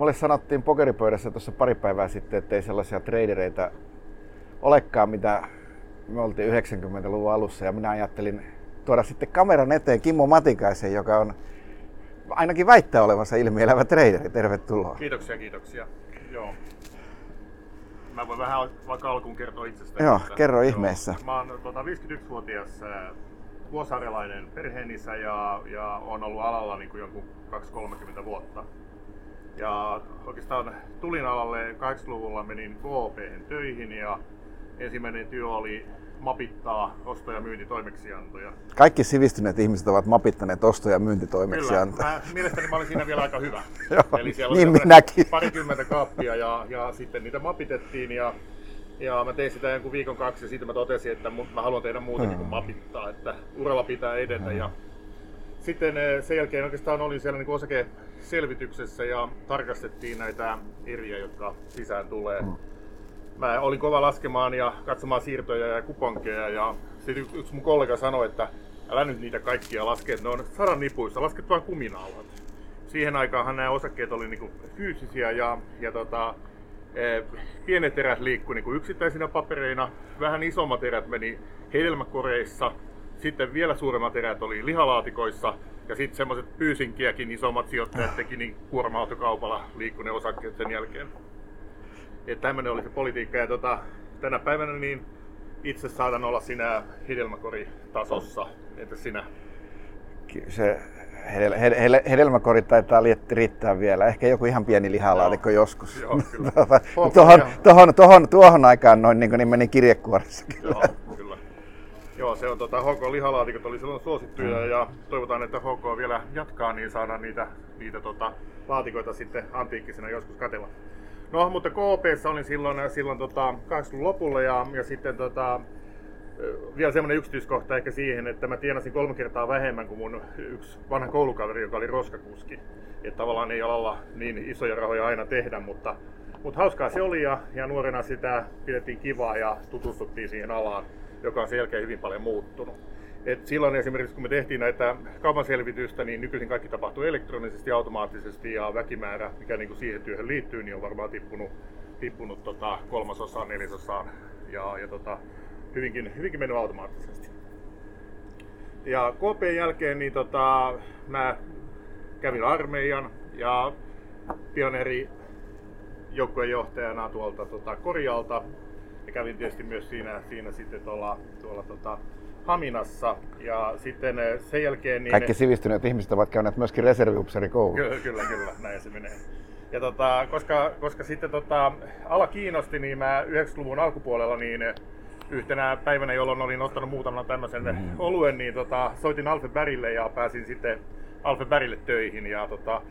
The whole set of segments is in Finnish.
Mulle sanottiin pokeripöydässä tuossa pari päivää sitten, että ei sellaisia tradereita olekaan, mitä me oltiin 90-luvun alussa. Ja minä ajattelin tuoda sitten kameran eteen Kimmo Matikaisen, joka on ainakin väittää olevansa ilmielävä traderi. Tervetuloa. Kiitoksia, kiitoksia. Joo. Mä voin vähän vaikka alkuun kertoa itsestäni. Joo, kerro ihmeessä. Mä oon tota, 51-vuotias äh, vuosarjalainen perheenisä ja, ja on ollut alalla niin kuin jonkun 2-30 vuotta. Ja oikeastaan tulin alalle 80-luvulla, menin KOP töihin ja ensimmäinen työ oli mapittaa osto- ja myyntitoimeksiantoja. Kaikki sivistyneet ihmiset ovat mapittaneet osto- ja myyntitoimeksiantoja. Kyllä, mä, mielestäni mä olin siinä vielä aika hyvä. Joo, Eli siellä niin oli minäkin. parikymmentä kaappia ja, ja sitten niitä mapitettiin ja, ja mä tein sitä jonkun viikon kaksi ja siitä mä totesin, että mä haluan tehdä muutakin kuin mapittaa, että uralla pitää edetä. Ja sitten eh, sen jälkeen oikeastaan olin siellä niin osakeselvityksessä ja tarkastettiin näitä eriä, jotka sisään tulee. Mä olin kova laskemaan ja katsomaan siirtoja ja kuponkeja ja sitten yksi- mun kollega sanoi, että älä nyt niitä kaikkia laske, ne on sadan nipuissa, lasket vaan kuminauhat. Siihen aikaanhan nämä osakkeet oli niinku fyysisiä ja, ja tota, eh, pienet erät liikkui niinku yksittäisinä papereina, vähän isommat erät meni hedelmäkoreissa, sitten vielä suuremmat erät oli lihalaatikoissa ja sitten semmoiset pyysinkiäkin isommat sijoittajat teki niin kuorma-autokaupalla liikkui ne osakkeet sen jälkeen. Että tämmöinen oli se politiikka. Ja tota, tänä päivänä niin itse saatan olla siinä hedelmäkoritasossa. Entä sinä? Se hedel, hedel, hedelmäkori taitaa riittää vielä. Ehkä joku ihan pieni lihalaatikko joskus. Joo, kyllä. Tuota, Huomaa tuohon, tuohon, tuohon, tuohon aikaan noin niin, niin meni kirjekuoressakin. Joo. Joo, se on tota, HK lihalaatikot oli silloin suosittuja ja toivotaan, että HK vielä jatkaa, niin saadaan niitä, niitä tota, laatikoita sitten antiikkisena joskus katella. No, mutta KOPssa olin silloin, silloin tota, 80-luvun lopulla ja, ja sitten tota, ö, vielä semmoinen yksityiskohta ehkä siihen, että mä tienasin kolme kertaa vähemmän kuin mun yksi vanha koulukaveri, joka oli roskakuski. Että tavallaan ei alalla niin isoja rahoja aina tehdä, mutta, mutta hauskaa se oli ja, ja nuorena sitä pidettiin kivaa ja tutustuttiin siihen alaan, joka on sen jälkeen hyvin paljon muuttunut. Et silloin esimerkiksi kun me tehtiin näitä kaupan selvitystä, niin nykyisin kaikki tapahtuu elektronisesti, automaattisesti ja väkimäärä, mikä niin kuin siihen työhön liittyy, niin on varmaan tippunut, tippunut tota kolmasosaan, neljäsosaan ja, ja tota, hyvinkin, hyvinkin mennyt automaattisesti. Ja KP jälkeen niin tota, mä kävin armeijan ja pioneeri joukkueenjohtajana tuolta tota, Korjalta. Ja kävin tietysti myös siinä, siinä sitten tuolla, tuolla tota, Haminassa. Ja sitten eh, sen jälkeen... Niin, Kaikki sivistyneet ihmiset ovat käyneet myöskin reserviupseerikoulun. Kyllä, kyllä, kyllä, näin se menee. Ja tota, koska, koska sitten tota, ala kiinnosti, niin mä 90-luvun alkupuolella niin yhtenä päivänä, jolloin olin ottanut muutaman tämmöisen mm. oluen, niin tota, soitin Alfe Bärille ja pääsin sitten Alfe Bärille töihin. Ja tota,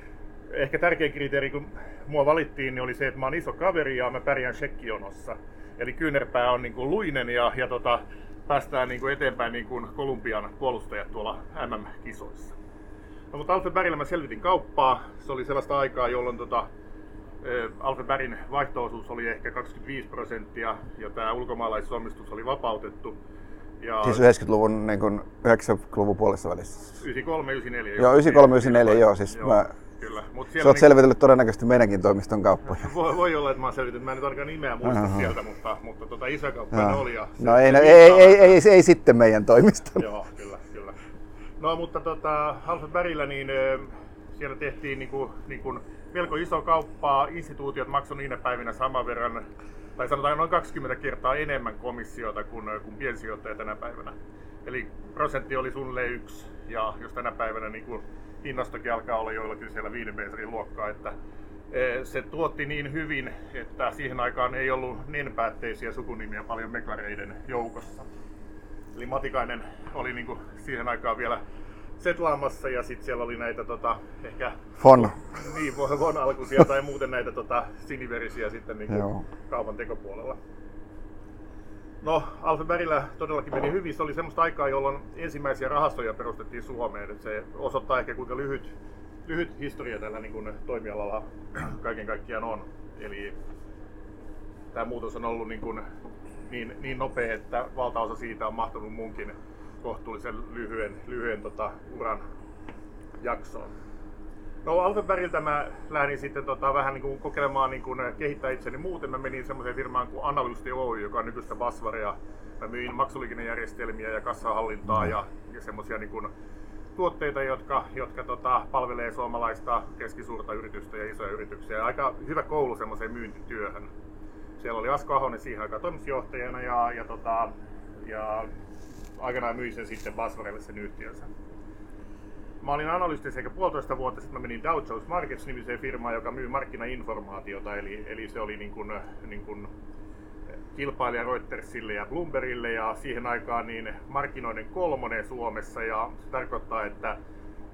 ehkä tärkein kriteeri, kun mua valittiin, niin oli se, että mä oon iso kaveri ja mä pärjään shekkionossa. Eli kyynärpää on niin kuin luinen ja, ja tota, päästään niin kuin eteenpäin niin kuin Kolumbian puolustajat tuolla MM-kisoissa. No, mutta Alfred Bärillä mä selvitin kauppaa. Se oli sellaista aikaa, jolloin tota, eh, Alfred Bärin vaihtoosuus oli ehkä 25 prosenttia ja tämä ulkomaalaisomistus oli vapautettu. Ja Siis 90-luvun, niin kuin 90-luvun puolessa välissä. 93, 94. Joo, 93, 94, joo, siis mä- Kyllä, mutta Sä oot selvitellyt todennäköisesti meidänkin toimiston kauppoja. voi, voi, olla, että mä oon selvittänyt, mä en nyt ainakaan nimeä muista Aha. sieltä, mutta, mutta tota, iso kauppa oli. Ja No ei, no, ei, ei, ei, ei, ei, sitten meidän toimiston. Joo, kyllä, kyllä. No mutta tota, Alfred Bärillä niin siellä tehtiin niinku, niinku melko iso kauppaa. Instituutiot maksoi niinä päivinä saman verran, tai sanotaan noin 20 kertaa enemmän komissiota kuin, kuin piensijoittaja tänä päivänä. Eli prosentti oli suunnilleen yksi, ja jos tänä päivänä niin kuin hinnastokin alkaa olla joillakin siellä viiden metrin luokkaa, että eh, se tuotti niin hyvin, että siihen aikaan ei ollut niin päätteisiä sukunimiä paljon meklareiden joukossa. Eli Matikainen oli niinku siihen aikaan vielä setlaamassa ja sitten siellä oli näitä tota, ehkä Fon. niin, von, von alkuisia tai muuten näitä tota, siniverisiä sitten niinku Joo. kaupan tekopuolella. No, Alfe Bärillä todellakin meni hyvin. Se oli semmoista aikaa, jolloin ensimmäisiä rahastoja perustettiin Suomeen. Et se osoittaa ehkä kuinka lyhyt, lyhyt historia tällä niin kuin toimialalla kaiken kaikkiaan on. Eli tämä muutos on ollut niin, kuin, niin, niin nopea, että valtaosa siitä on mahtunut munkin kohtuullisen lyhyen, lyhyen tota, uran jaksoon. No alkuperiltä mä lähdin sitten tota, vähän niin kuin kokeilemaan niin kuin kehittää itseni muuten. Mä menin semmoiseen firmaan kuin Analysti Oy, joka on nykyistä Basvaria. Mä myin maksuliikennejärjestelmiä ja kassahallintaa ja, ja semmoisia niin tuotteita, jotka, jotka tota, palvelee suomalaista keskisuurta yritystä ja isoja yrityksiä. Aika hyvä koulu semmoiseen myyntityöhön. Siellä oli Asko Ahonen siihen aikaan toimitusjohtajana ja, ja, tota, ja aikanaan myin sen sitten Basvarelle sen yhtiönsä. Mä olin analysti sekä puolitoista vuotta sitten mä menin Dow Jones Markets nimiseen firmaan, joka myy markkinainformaatiota, eli, eli se oli niin kuin, niin kuin kilpailija Reutersille ja Bloombergille ja siihen aikaan niin markkinoiden kolmonen Suomessa ja se tarkoittaa, että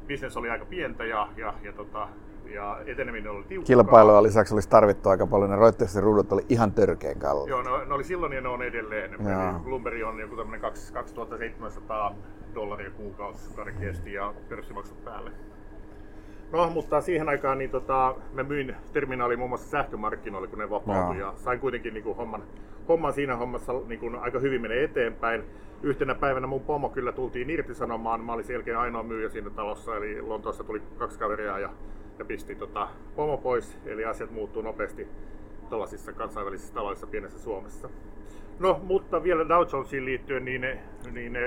bisnes oli aika pientä ja, ja, ja, tota, ja eteneminen oli tiukkaa. Kilpailua lisäksi olisi tarvittu aika paljon, ne Reutersin ruudut oli ihan törkeän kalliita. Joo, ne, ne, oli silloin ja ne on edelleen. Bloomberg on joku tämmöinen 2700 dollaria kuukausi karkeasti ja pörssimaksut päälle. No, mutta siihen aikaan niin tota, mä myin terminaali muun muassa sähkömarkkinoille, kun ne vapautui. Ja sain kuitenkin niin kuin, homman, homman siinä hommassa niin kuin, aika hyvin menee eteenpäin. Yhtenä päivänä mun pomo kyllä tultiin irtisanomaan. Mä olin selkeä ainoa myyjä siinä talossa, eli Lontoossa tuli kaksi kaveria ja, ja pisti tota, pomo pois. Eli asiat muuttuu nopeasti tällaisissa kansainvälisissä taloissa pienessä Suomessa. No, mutta vielä Dow Jonesiin liittyen, niin, niin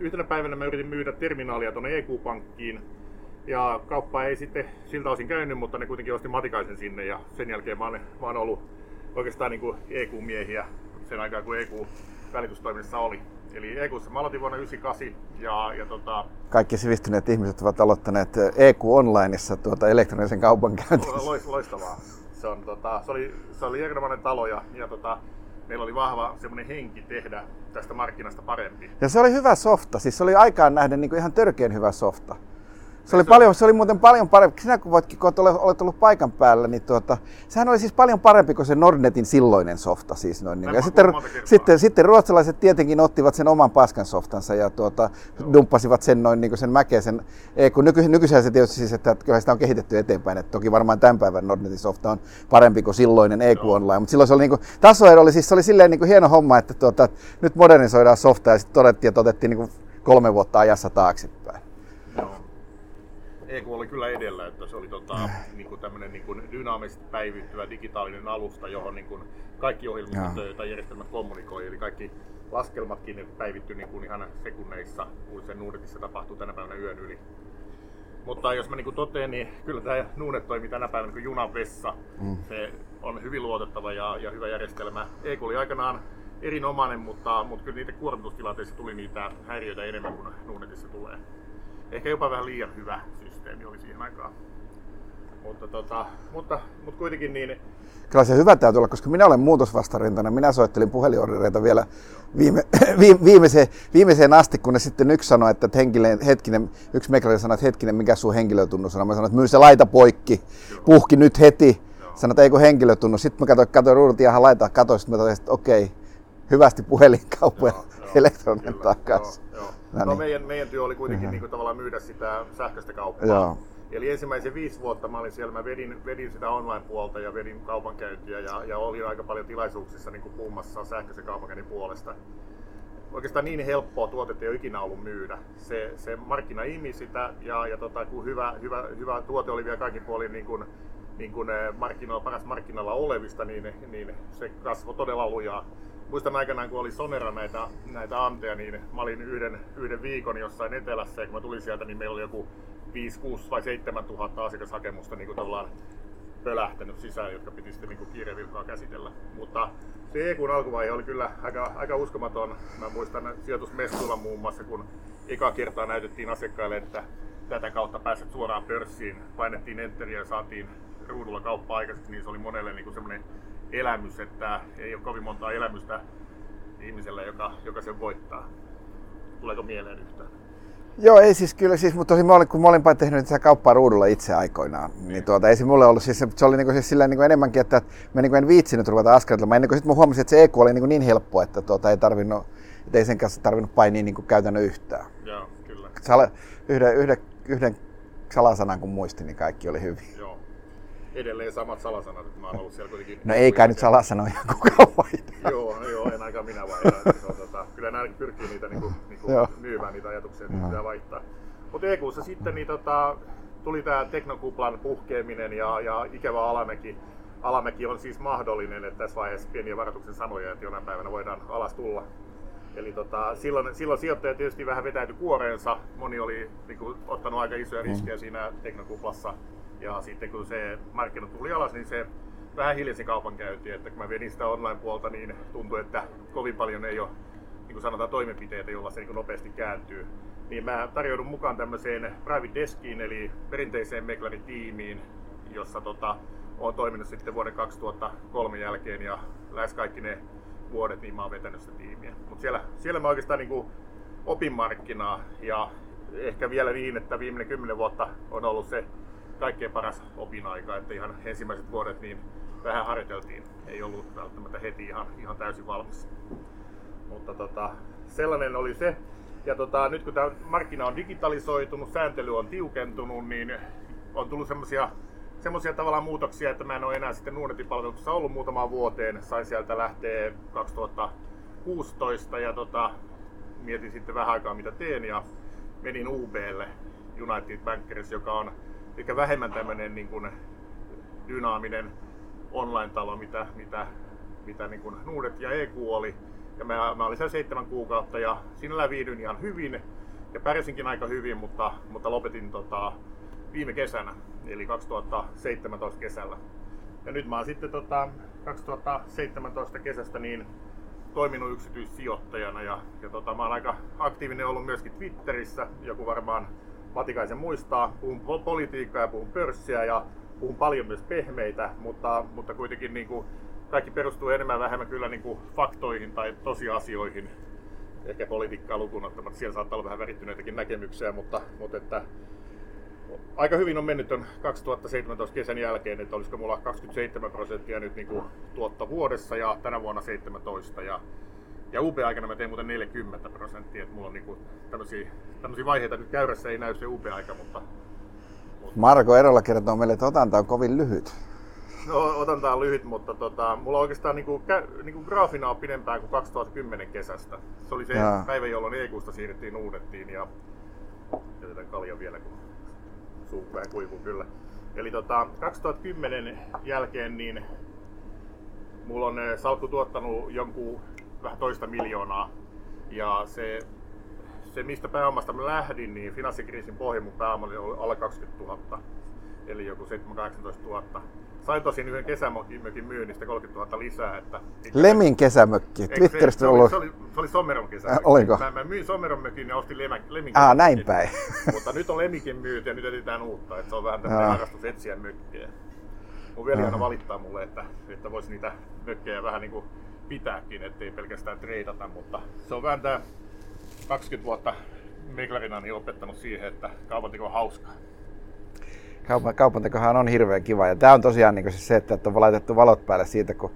yhtenä päivänä mä yritin myydä terminaalia tuonne EQ-pankkiin. Ja kauppa ei sitten siltä osin käynyt, mutta ne kuitenkin osti Matikaisen sinne ja sen jälkeen mä oon, mä oon ollut oikeastaan niin kuin EQ-miehiä sen aikaa, kun EQ välitystoiminnassa oli. Eli EQssa mä aloitin vuonna 1998 ja, ja tota... Kaikki sivistyneet ihmiset ovat aloittaneet EQ Onlineissa tuota elektronisen kaupankäyntissä. Loistavaa. Se, on, tota, se, oli, se oli erinomainen talo ja, ja tota, meillä oli vahva semmoinen henki tehdä tästä markkinasta parempi. Ja se oli hyvä softa, siis se oli aikaan nähden niin kuin ihan törkeän hyvä softa. Se oli, paljon, se oli muuten paljon parempi. Sinä kun, voitkin, kun olet ollut paikan päällä, niin tuota, sehän oli siis paljon parempi kuin se Nordnetin silloinen softa. Siis noin, niin. ja sitten, sitten, sitten, ruotsalaiset tietenkin ottivat sen oman paskan softansa ja tuota, dumppasivat sen noin niin sen mäkeisen. Ei, kun nyky, nykyisellä se tietysti siis, että kyllä sitä on kehitetty eteenpäin. Että toki varmaan tämän päivän Nordnetin softa on parempi kuin silloinen EQ Online. Mutta silloin se oli niin kuin, tasoero oli, siis se oli silleen niin kuin hieno homma, että tuota, nyt modernisoidaan softaa ja sitten todettiin, että otettiin niin kuin kolme vuotta ajassa taaksepäin. EQ oli kyllä edellä, että se oli tota, äh. niin kuin tämmöinen niin kuin dynaamisesti päivittyvä digitaalinen alusta, johon niin kuin kaikki ohjelmistot tai järjestelmät kommunikoi, eli kaikki laskelmatkin päivitty niin kuin ihan sekunneissa, kun se Nuudetissa tapahtuu tänä päivänä yön yli. Mutta jos mä niin totean, niin kyllä tämä Nuunet toimii tänä päivänä kuin junan vessa. Mm. Se on hyvin luotettava ja, ja hyvä järjestelmä. EQ oli aikanaan erinomainen, mutta, mutta kyllä niitä kuormitustilanteissa tuli niitä häiriöitä enemmän kuin Nuunetissa tulee. Ehkä jopa vähän liian hyvä systeemi oli siihen aikaan. Mutta, tota, mutta, mutta kuitenkin niin... Kyllä se hyvä täytyy olla, koska minä olen muutosvastarintana. Minä soittelin puhelinorireita vielä viime, viimeiseen, viimeiseen asti, kun ne sitten yksi sanoi, että henkilö, hetkinen, yksi meklari sanoi, että hetkinen, mikä sun henkilötunnus on. Mä sanoin, että myy se laita poikki, puhki nyt heti. Sanoin, että ei kun henkilötunnus. Sitten mä katsoin, katsoin ruudut ihan laita, katsoin, sitten mä totesin, että okei, hyvästi puhelinkauppoja elektroninen takaisin. Joo, joo. No, no niin. meidän, meidän työ oli kuitenkin mm-hmm. niin kuin, tavallaan myydä sitä sähköistä kauppaa. Joo. Eli ensimmäisen viisi vuotta mä olin siellä, mä vedin, vedin sitä online-puolta ja vedin kaupankäyntiä ja, ja olin aika paljon tilaisuuksissa niin kuin puhumassa sähköisen kaupankäynnin puolesta. Oikeastaan niin helppoa tuotetta ei ole ikinä ollut myydä. Se, se markkina imi sitä ja, ja tota, kun hyvä, hyvä, hyvä tuote oli vielä kaikin puolin niin kuin, niin kuin eh, markkinoilla, paras markkinoilla olevista, niin, niin se kasvoi todella lujaa muistan aikanaan, kun oli Sonera näitä, näitä anteja, niin mä olin yhden, yhden viikon jossain etelässä ja kun mä tulin sieltä, niin meillä oli joku 5, 6 vai 7 tuhatta asiakashakemusta niin kuin pölähtänyt sisään, jotka piti sitten niin kiirevilkkaa käsitellä. Mutta se EQn alkuvaihe oli kyllä aika, aika uskomaton. Mä muistan sijoitusmessuilla muun muassa, kun eka kertaa näytettiin asiakkaille, että tätä kautta pääset suoraan pörssiin, painettiin enteriä ja saatiin ruudulla kauppa aikaiseksi, niin se oli monelle niin semmoinen elämys, että ei ole kovin montaa elämystä ihmisellä, joka, joka sen voittaa. Tuleeko mieleen yhtään? Joo, ei siis kyllä, siis, mutta tosi mä olin, kun mä olin tehnyt sitä kauppaa ruudulla itse aikoinaan, niin, niin tuota, ei se mulle ollut, siis se oli niinku, siis sillä niinku enemmänkin, että mä niinku en viitsinyt ruveta askartelemaan, ennen kuin sitten mä huomasin, että se EQ oli niinku niin helppo, että tuota, ei tarvinnut, että ei sen kanssa tarvinnut painia niinku käytännön yhtään. Joo, kyllä. Sala, yhden, yhden, yhden salasanan kun muistin, niin kaikki oli hyvin. Joo, edelleen samat salasanat, että mä oon ollut siellä kuitenkin... No ei kai nyt salasanoja kukaan vaihtaa. joo, joo, en aika minä vaihda. tota, kyllä nämä pyrkii niitä niinku, niinku myymään niitä ajatuksia, että pitää vaihtaa. Mutta EQssa sitten niin tota, tuli tämä teknokuplan puhkeaminen ja, ja ikävä alamäki. Alamäki on siis mahdollinen, että tässä vaiheessa pieniä varoituksen sanoja, että jonain päivänä voidaan alas tulla. Eli tota, silloin, silloin sijoittaja tietysti vähän vetäytyi kuoreensa. Moni oli niin kuin, ottanut aika isoja riskejä mm. siinä teknokuplassa. Ja sitten kun se markkinat tuli alas, niin se vähän hiljaisi kaupankäyntiä. Että kun mä vedin sitä online-puolta, niin tuntui, että kovin paljon ei ole niin kuin sanotaan, toimenpiteitä, joilla se niin nopeasti kääntyy. Niin mä tarjoudun mukaan tämmöiseen private deskiin, eli perinteiseen meklaritiimiin, jossa tota, olen toiminut sitten vuoden 2003 jälkeen ja lähes kaikki ne vuodet, niin mä oon vetänyt sitä tiimiä. Mutta siellä, siellä mä oikeastaan niin opin markkinaa ja ehkä vielä niin, että viimeinen kymmenen vuotta on ollut se kaikkein paras opinaika, että ihan ensimmäiset vuodet niin vähän harjoiteltiin. Ei ollut välttämättä heti ihan, ihan täysin valmis. Mutta tota, sellainen oli se. Ja tota, nyt kun tämä markkina on digitalisoitunut, sääntely on tiukentunut, niin on tullut semmoisia semmoisia tavallaan muutoksia, että mä en ole enää sitten Nuunetin-palveluksessa ollut muutamaan vuoteen. Sain sieltä lähteä 2016 ja tota, mietin sitten vähän aikaa mitä teen ja menin UBlle, United Bankers, joka on ehkä vähemmän tämmöinen niin kuin dynaaminen online-talo, mitä, mitä, mitä niin kuin Nuudet ja EQ oli. Ja mä, mä olin siellä seitsemän kuukautta ja siinä viihdyin ihan hyvin ja pärjäsinkin aika hyvin, mutta, mutta lopetin tota, viime kesänä, eli 2017 kesällä. Ja nyt mä oon sitten tota, 2017 kesästä niin toiminut yksityissijoittajana ja, ja tota, mä oon aika aktiivinen ollut myöskin Twitterissä, joku varmaan Matikaisen muistaa. Puhun politiikkaa ja puhun pörssiä ja puhun paljon myös pehmeitä, mutta, mutta kuitenkin niin kuin, kaikki perustuu enemmän vähemmän kyllä niin kuin faktoihin tai tosiasioihin. Ehkä politiikkaa lukuun ottamatta, siellä saattaa olla vähän värittyneitäkin näkemyksiä, mutta, mutta että aika hyvin on mennyt on 2017 kesän jälkeen, että olisiko mulla 27 prosenttia nyt niin kuin tuotto vuodessa ja tänä vuonna 17. Ja, ja UP-aikana mä tein muuten 40 prosenttia, että mulla on niin tämmöisiä, tämmöisiä vaiheita nyt käyrässä ei näy se UP-aika, mutta, mutta... Marko Erolla kertoo meille, että otanta on kovin lyhyt. No, otanta on lyhyt, mutta tota, mulla oikeastaan niinku, kä, niinku graafina on pidempään kuin 2010 kesästä. Se oli se Jaa. päivä, jolloin EQsta siirrettiin uudettiin ja jätetään kalja vielä, kun suu vähän kuivuu kyllä. Eli tota, 2010 jälkeen niin mulla on salkku tuottanut jonkun vähän toista miljoonaa. Ja se, se mistä pääomasta mä lähdin, niin finanssikriisin pohja mun pääoma oli alle 20 000. Eli joku 7-18 000 Sain tosin yhden kesämökin myynnistä 30 000 lisää. Että Lemin kesämökki. Twitteristä se, ollut... se, oli, se oli Someron kesämökki. Äh, oliko? Mä, mä myin Someron mökin ja ostin Lemin, Lemin Ah, näin päin. Mutta nyt on Lemikin myyty ja nyt etsitään uutta. Että se on vähän tämmöinen harrastus etsiä mökkiä. Mun veli aina valittaa mulle, että, että voisi niitä mökkejä vähän niin kuin pitääkin, ettei pelkästään treidata, mutta se on vähän tää 20 vuotta meklarina niin opettanut siihen, että kaupanteko on hauskaa kaupan, kaupantekohan on hirveän kiva. Ja tämä on tosiaan niin se, että on laitettu valot päälle siitä, kun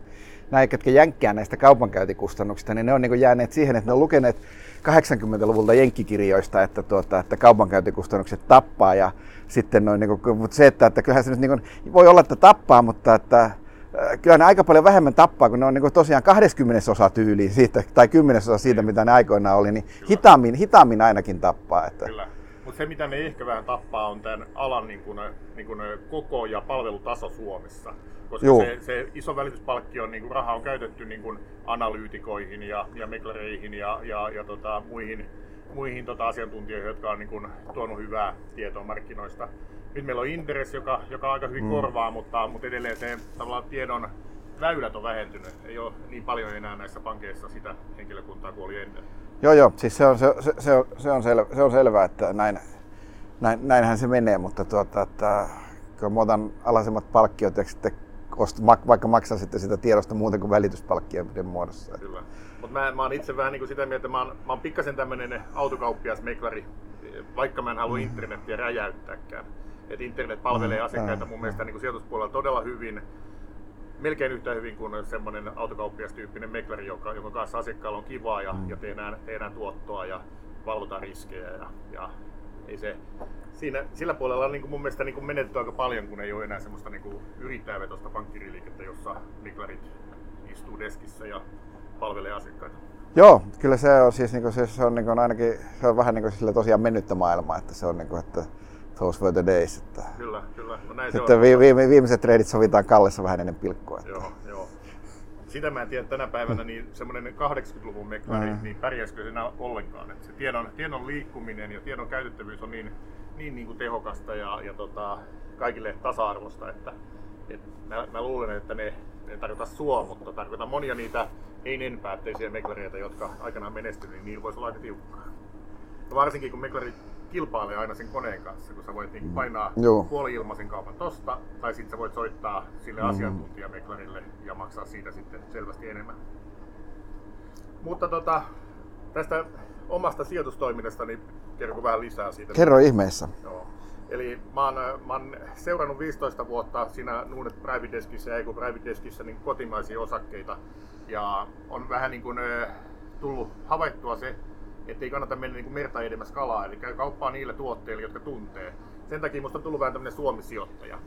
näin, ketkä jänkkää näistä kaupankäyntikustannuksista, niin ne on niin jääneet siihen, että ne on lukeneet 80-luvulta jenkkikirjoista, että, tuota, että kaupankäyntikustannukset tappaa. Ja sitten noin, niin kuin, mutta se, että, että kyllähän se nyt niin kuin, voi olla, että tappaa, mutta että, kyllä ne aika paljon vähemmän tappaa, kun ne on niin tosiaan 20 osa tyyliin siitä, tai 10 osa siitä, mitä ne aikoinaan oli, niin hitaammin, hitaammin ainakin tappaa. Että. Kyllä. Mutta se, mitä ne ehkä vähän tappaa, on tämän alan niin kuin, niin kuin koko ja palvelutaso Suomessa. Koska se, se, iso välityspalkkio, niin kuin raha on käytetty niin kuin analyytikoihin ja, ja meklareihin ja, ja, ja tota, muihin, muihin tota, asiantuntijoihin, jotka on niin kuin, tuonut hyvää tietoa markkinoista. Nyt meillä on Interes, joka, joka aika hyvin mm. korvaa, mutta, mutta edelleen se tavallaan tiedon väylät on vähentynyt. Ei ole niin paljon enää näissä pankeissa sitä henkilökuntaa kuin oli ennen. Joo, joo, siis se on, se, se, se on, se on, selvä, se on selvä, että näin, näin, näinhän se menee, mutta tuota, että, kun mä otan alhaisemmat palkkiot ja sitten ost, vaikka maksan sitten sitä tiedosta muuten kuin välityspalkkioiden muodossa. Kyllä. Mutta mä, mä oon itse vähän niin kuin sitä mieltä, että mä oon, mä oon pikkasen tämmöinen autokauppiasmeklari, vaikka mä en halua mm. internettiä räjäyttääkään. Et internet palvelee mm, asiakkaita mun mielestä niin kuin sijoituspuolella todella hyvin melkein yhtä hyvin kuin semmoinen autokauppiastyyppinen meklari, joka, jonka kanssa asiakkaalla on kivaa ja, mm. ja tehdään, tehdään tuottoa ja valvotaan riskejä. Ja, ja ei se, siinä, sillä puolella on niin kuin mun mielestä niin kuin menetetty aika paljon, kun ei ole enää semmoista niin kuin yrittäjävetosta pankkiriliikettä, jossa meklarit istuu deskissä ja palvelee asiakkaita. Joo, kyllä se on siis niin kuin, se on niin kuin ainakin se on vähän niin kuin sillä tosiaan mennyttä maailmaa, että se on niin kuin, että those were the days. Että Kyllä, kyllä. No näin se sitten on. vi- vi- viimeiset treidit sovitaan Kallessa vähän ennen pilkkua. että- Joo, joo. Sitä mä en tiedä tänä päivänä, niin semmoinen 80-luvun meklari, Mm. niin pärjäisikö se enää ollenkaan. Et se tiedon, tiedon liikkuminen ja tiedon käytettävyys on niin, niin, niin kuin tehokasta ja, ja tota, kaikille tasa-arvosta, että et mä, mä, luulen, että ne, en tarkoita sua, mutta tarkoitan monia niitä ei nenpäätteisiä meklareita, jotka aikanaan menestyivät, niin niillä voisi olla aika tiukkaa. Ja varsinkin kun meklari kilpailee aina sen koneen kanssa, kun sä voit niinku painaa Joo. puoli-ilmaisen kaupan tosta, tai sitten sä voit soittaa sille asiantuntijameklarille ja maksaa siitä sitten selvästi enemmän. Mutta tota, tästä omasta sijoitustoiminnastani kerron vähän lisää siitä. Kerro ihmeessä. Joo. Eli mä oon, mä oon seurannut 15 vuotta siinä Nuunet Private Deskissä ja Eiko Private Deskissä niin kotimaisia osakkeita. Ja on vähän niin kuin, tullut havaittua se, että ei kannata mennä niin merta edemmäs kalaa, eli käy kauppaa niillä tuotteilla, jotka tuntee. Sen takia musta on tullut vähän tämmöinen Suomi-sijoittaja.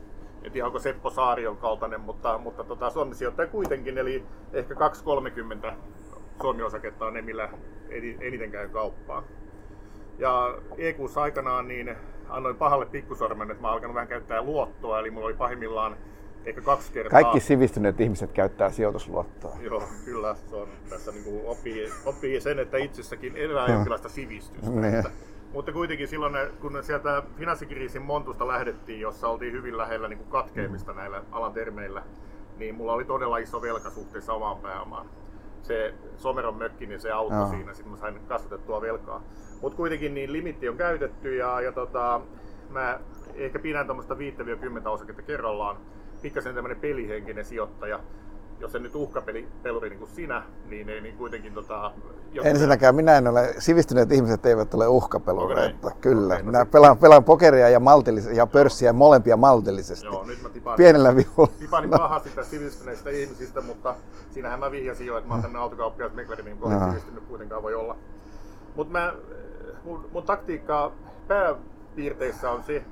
En tiedä, onko Seppo Saarion kaltainen, mutta, mutta tota, Suomi-sijoittaja kuitenkin, eli ehkä 230 Suomi-osaketta on ne, millä eni- eniten käy kauppaa. Ja EQssa aikanaan niin annoin pahalle pikkusormen, että mä oon alkanut vähän käyttää luottoa, eli mulla oli pahimmillaan ehkä kaksi kertaa. Kaikki sivistyneet ihmiset käyttää sijoitusluottoa. Joo, kyllä. Se on tässä niin kuin oppii, oppii sen, että itsessäkin elää jonkinlaista sivistystä. Niin. Että, mutta kuitenkin silloin, kun sieltä finanssikriisin montusta lähdettiin, jossa oltiin hyvin lähellä niin kuin katkeamista näillä alan termeillä, niin mulla oli todella iso velka suhteessa omaan pääomaan. Se Someron mökki, niin se auttoi Joo. siinä, sitten mä sain kasvatettua velkaa. Mutta kuitenkin niin limitti on käytetty ja, ja tota, mä ehkä pidän tuommoista 5-10 osaketta kerrallaan. Pikkasen tämmöinen pelihenkinen sijoittaja. Jos se nyt uhkapeli peluri niin kuin sinä, niin ei niin kuitenkin tota, jos- Ensinnäkään minä en ole, sivistyneet ihmiset eivät ole uhkapelureita. näin? Kyllä. Okei, no Minä pelaan, pelaan pokeria ja, maltillis- ja pörssiä molempia maltillisesti. Joo, nyt mä tipaan, Pienellä vivulla. tipanin pahasti tästä sivistyneistä ihmisistä, mutta siinähän mä vihjasin jo, että mä oon tämmönen autokauppias meklari, niin Joo. sivistynyt kuitenkaan voi olla. Mutta mä, mun, mun taktiikka pääpiirteissä on se,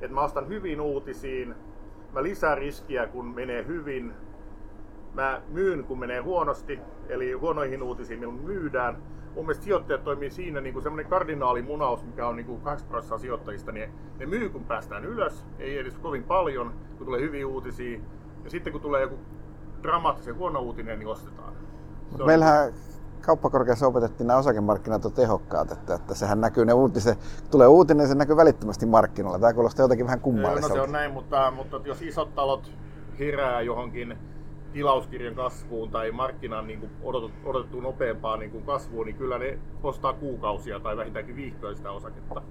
että mä ostan hyvin uutisiin, mä lisään riskiä kun menee hyvin, mä myyn kun menee huonosti, eli huonoihin uutisiin milloin myydään. Mun mielestä sijoittajat toimii siinä niin kuin semmoinen kardinaalimunaus, mikä on niin kuin 2 prosenttia sijoittajista, niin ne myy kun päästään ylös, ei edes kovin paljon, kun tulee hyviä uutisia. Ja sitten kun tulee joku dramaattisen huono uutinen, niin ostetaan. Meillähän kauppakorkeassa opetettiin nämä osakemarkkinat on tehokkaat, että, että sehän näkyy ne uutiset, tulee uutinen, se näkyy välittömästi markkinoilla. Tämä kuulostaa jotenkin vähän No se kummalliselta. on näin, mutta, mutta jos isot talot herää johonkin tilauskirjan kasvuun tai markkinan niin kuin odotettu, odotettu nopeampaan niin kuin kasvuun, niin kyllä ne ostaa kuukausia tai vähintäänkin viikkoja sitä osaketta.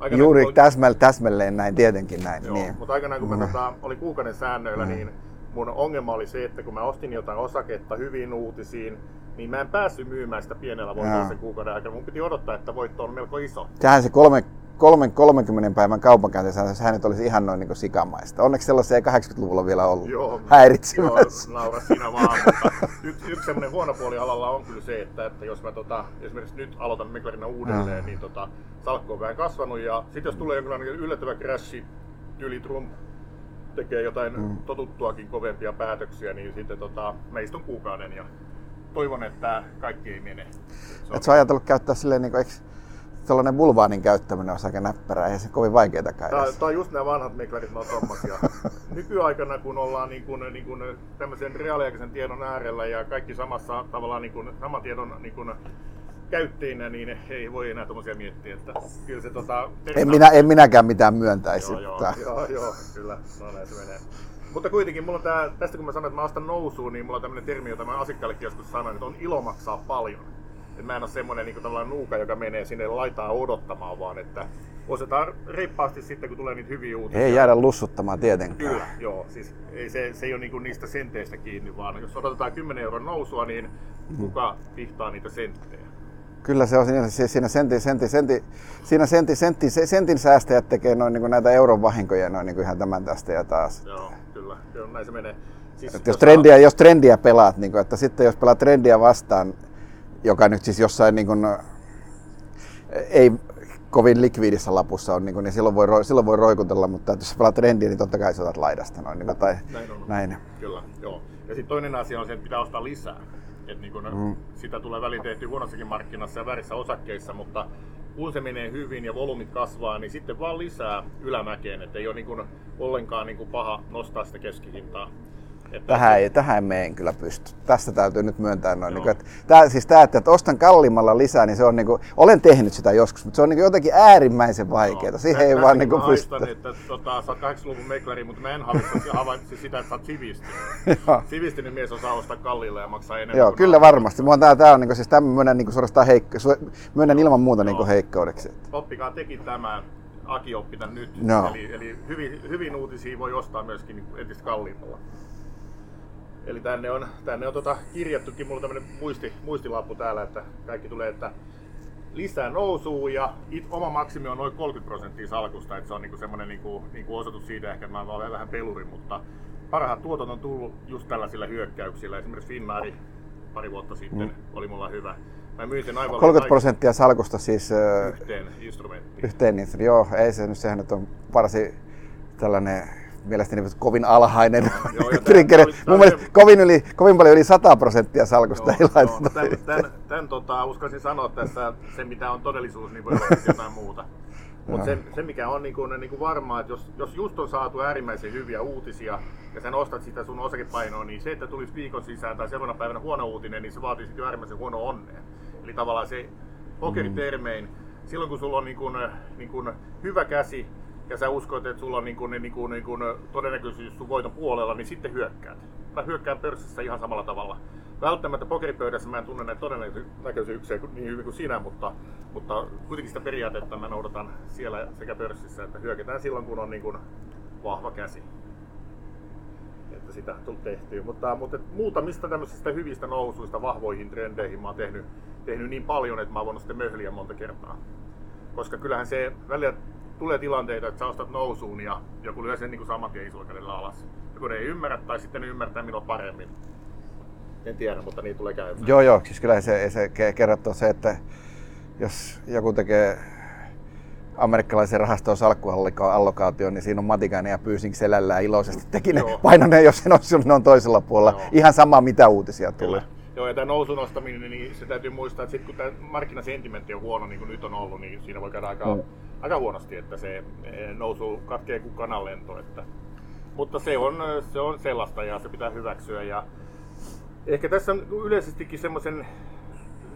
Aikanaan, Juuri kun- täsmäl, täsmälleen näin, tietenkin näin. Joo, niin. mutta aikanaan kun mä Mm. tota, oli kuukauden säännöillä, Mm. niin mun ongelma oli se, että kun mä ostin jotain osaketta hyvin uutisiin, niin mä en päässyt myymään sitä pienellä voitolla sen kuukauden aikana. Mun piti odottaa, että voitto on melko iso. Sehän se kolme, kolmen, 30 päivän kaupankäynti, sehän nyt olisi ihan noin niin sikamaista. Onneksi sellaisia ei 80-luvulla vielä ollut Joo, häiritsemässä. Joo, naura sinä vaan. yksi, yksi semmoinen huono puoli alalla on kyllä se, että, että jos mä tota, esimerkiksi nyt aloitan meklarina uudelleen, Mm. niin tota, salkku on vähän kasvanut ja sitten jos tulee jonkinlainen yllättävä crashi, tyyli Trump tekee jotain Mm. totuttuakin kovempia päätöksiä, niin sitten tota, mä istun kuukauden ja toivon, että kaikki ei mene. Se on- Et sä ajatellut käyttää silleen, niin kuin, eikö tällainen bulvaanin käyttäminen on aika näppärää, eihän se kovin vaikeaa Tää, käydä. tää on just nämä vanhat meklarit, on tommosia. Nykyaikana, kun ollaan niin kuin, niin kuin tämmöisen reaaliaikaisen tiedon äärellä ja kaikki samassa tavallaan niin kuin, saman tiedon niin kuin, käyttäjinä, niin ei voi enää tommosia miettiä. Että kyllä se tota... En, minä, en minäkään mitään myöntäisi. Joo, joo, joo, joo, kyllä. No näin se menee. Mutta kuitenkin mulla on tää, tästä kun mä sanoin, että mä ostan nousuun, niin mulla on tämmönen termi, jota mä asiakkaallekin joskus sanoin, että on ilo maksaa paljon. Et mä en ole semmonen niin tavallaan nuuka, joka menee sinne laitaa odottamaan, vaan että ostetaan reippaasti sitten, kun tulee niitä hyviä uutisia. Ei jäädä lussuttamaan tietenkään. Kyllä, joo. Siis ei, se, se ei ole niinku niistä senteistä kiinni, vaan jos odotetaan 10 euron nousua, niin kuka pihtaa niitä senttejä? Kyllä se on siinä, siinä sentin, sentin, sentin, siinä sentin, sentin, se- sentin säästäjät tekee noin niin kuin näitä euron vahinkoja noin niin kuin ihan tämän tästä ja taas. Joo, kyllä. kyllä näin se menee. Siis, Et jos, trendiä, jos trendiä pelaat, niin kuin, että sitten jos pelaat trendiä vastaan, joka nyt siis jossain niin kuin, ei kovin likviidissä lapussa on, niin, kuin, niin silloin, voi, silloin voi roikutella, mutta jos pelaat trendiä, niin totta kai sä otat laidasta. Noin, niin kuin, tai, Näin on. näin. Kyllä, joo. Ja sitten toinen asia on se, että pitää ostaa lisää. Et niin kun Mm. Sitä tulee väliin tehty huonossakin markkinassa ja väärissä osakkeissa, mutta kun se menee hyvin ja volyymit kasvaa, niin sitten vaan lisää ylämäkeen, että ei ole niin kuin ollenkaan niin kuin paha nostaa sitä keskihintaa. Tähän, ei, tähän meen kyllä pysty. Tästä täytyy nyt myöntää noin. Niin kuin, että, tää, siis tämä, että, ostan kalliimmalla lisää, niin se on niin kuin, olen tehnyt sitä joskus, mutta se on niin kuin jotenkin äärimmäisen vaikeaa. No, Siihen ei vaan niin kuin pysty. että tota, sä oot 80-luvun meklari, mutta mä en havaitse sitä, että sä oot sivistynyt. sivistynyt mies osaa ostaa kalliilla ja maksaa enemmän. Joo, kyllä varmasti. Mua tää, tää on niin kuin, siis tämän myönnän niin kuin suorastaan heikko, myönnän ilman muuta niin kuin heikkoudeksi. Oppikaa tekin tämän. Aki oppi tämän nyt. No. Eli, eli hyvin, hyvin uutisia voi ostaa myöskin niin entistä kalliimmalla. Eli tänne on, tänne on tota kirjattukin, mulla on tämmönen muisti, muistilappu täällä, että kaikki tulee, että lisää nousuu ja it, oma maksimi on noin 30 prosenttia salkusta, että se on niinku semmoinen niinku, niinku osoitus siitä ehkä, että mä oon vähän peluri, mutta parhaat tuotot on tullut just tällaisilla hyökkäyksillä. Esimerkiksi Finnaari pari vuotta sitten mm. oli mulla hyvä. Mä myin sen aivan 30 prosenttia salkusta siis yhteen instrumenttiin. Yhteen niin, joo, ei se nyt, sehän nyt on varsin tällainen mielestäni kovin alhainen joo, trigger. Mun mielestä kovin, yli, kovin paljon yli 100 prosenttia salkusta joo, ei joo, tämän, tämän, tämän tota, uskaisin sanoa tässä, se mitä on todellisuus, niin voi olla jotain muuta. Mutta se, se, mikä on niin kuin, niin kuin varmaa, että jos, jos just on saatu äärimmäisen hyviä uutisia ja sen ostat sitä sun osakepainoa, niin se, että tulisi viikon sisään tai seuraavana päivänä huono uutinen, niin se vaatii sitten äärimmäisen huono onnea. Eli tavallaan se pokeritermein, mm. silloin kun sulla on niin kuin, niin kuin hyvä käsi ja sä uskot, että sulla on niin kuin, niin kuin, niin kuin todennäköisyys sun voiton puolella, niin sitten hyökkäät. Mä hyökkään pörssissä ihan samalla tavalla. Välttämättä pokeripöydässä mä en tunne näitä todennäköisyyksiä niin hyvin kuin sinä, mutta, mutta kuitenkin sitä periaatetta mä noudatan siellä sekä pörssissä, että hyökätään silloin, kun on niin kuin vahva käsi. Että sitä tullut tehtyä. Mutta, mutta muutamista tämmöisistä hyvistä nousuista vahvoihin trendeihin mä oon tehnyt, tehnyt niin paljon, että mä oon voinut sitten möhliä monta kertaa. Koska kyllähän se välillä tulee tilanteita, että sä ostat nousuun ja joku lyö sen niin kuin saman tien isolla kädellä alas. Joku ei ymmärrä tai sitten ne ymmärtää minua paremmin. En tiedä, mutta niin tulee käymään. Joo, joo. Siis kyllä se, se kertoo se, että jos joku tekee amerikkalaisen rahaston salkkuallokaation, niin siinä on Matikainen ja Pyysing selällään iloisesti teki ne painoneen, jos se on, ne on toisella puolella. Joo. Ihan sama, mitä uutisia tulee. Kyllä. Joo, ja tämä nousun nostaminen, niin se täytyy muistaa, että sitten kun tämä markkinasentimentti on huono, niin kuin nyt on ollut, niin siinä voi käydä aika, mm. Aika huonosti, että se eh, nousu katkee kuin kananlento. Että, mutta se on, se on sellaista ja se pitää hyväksyä. Ja ehkä tässä on yleisestikin semmoisen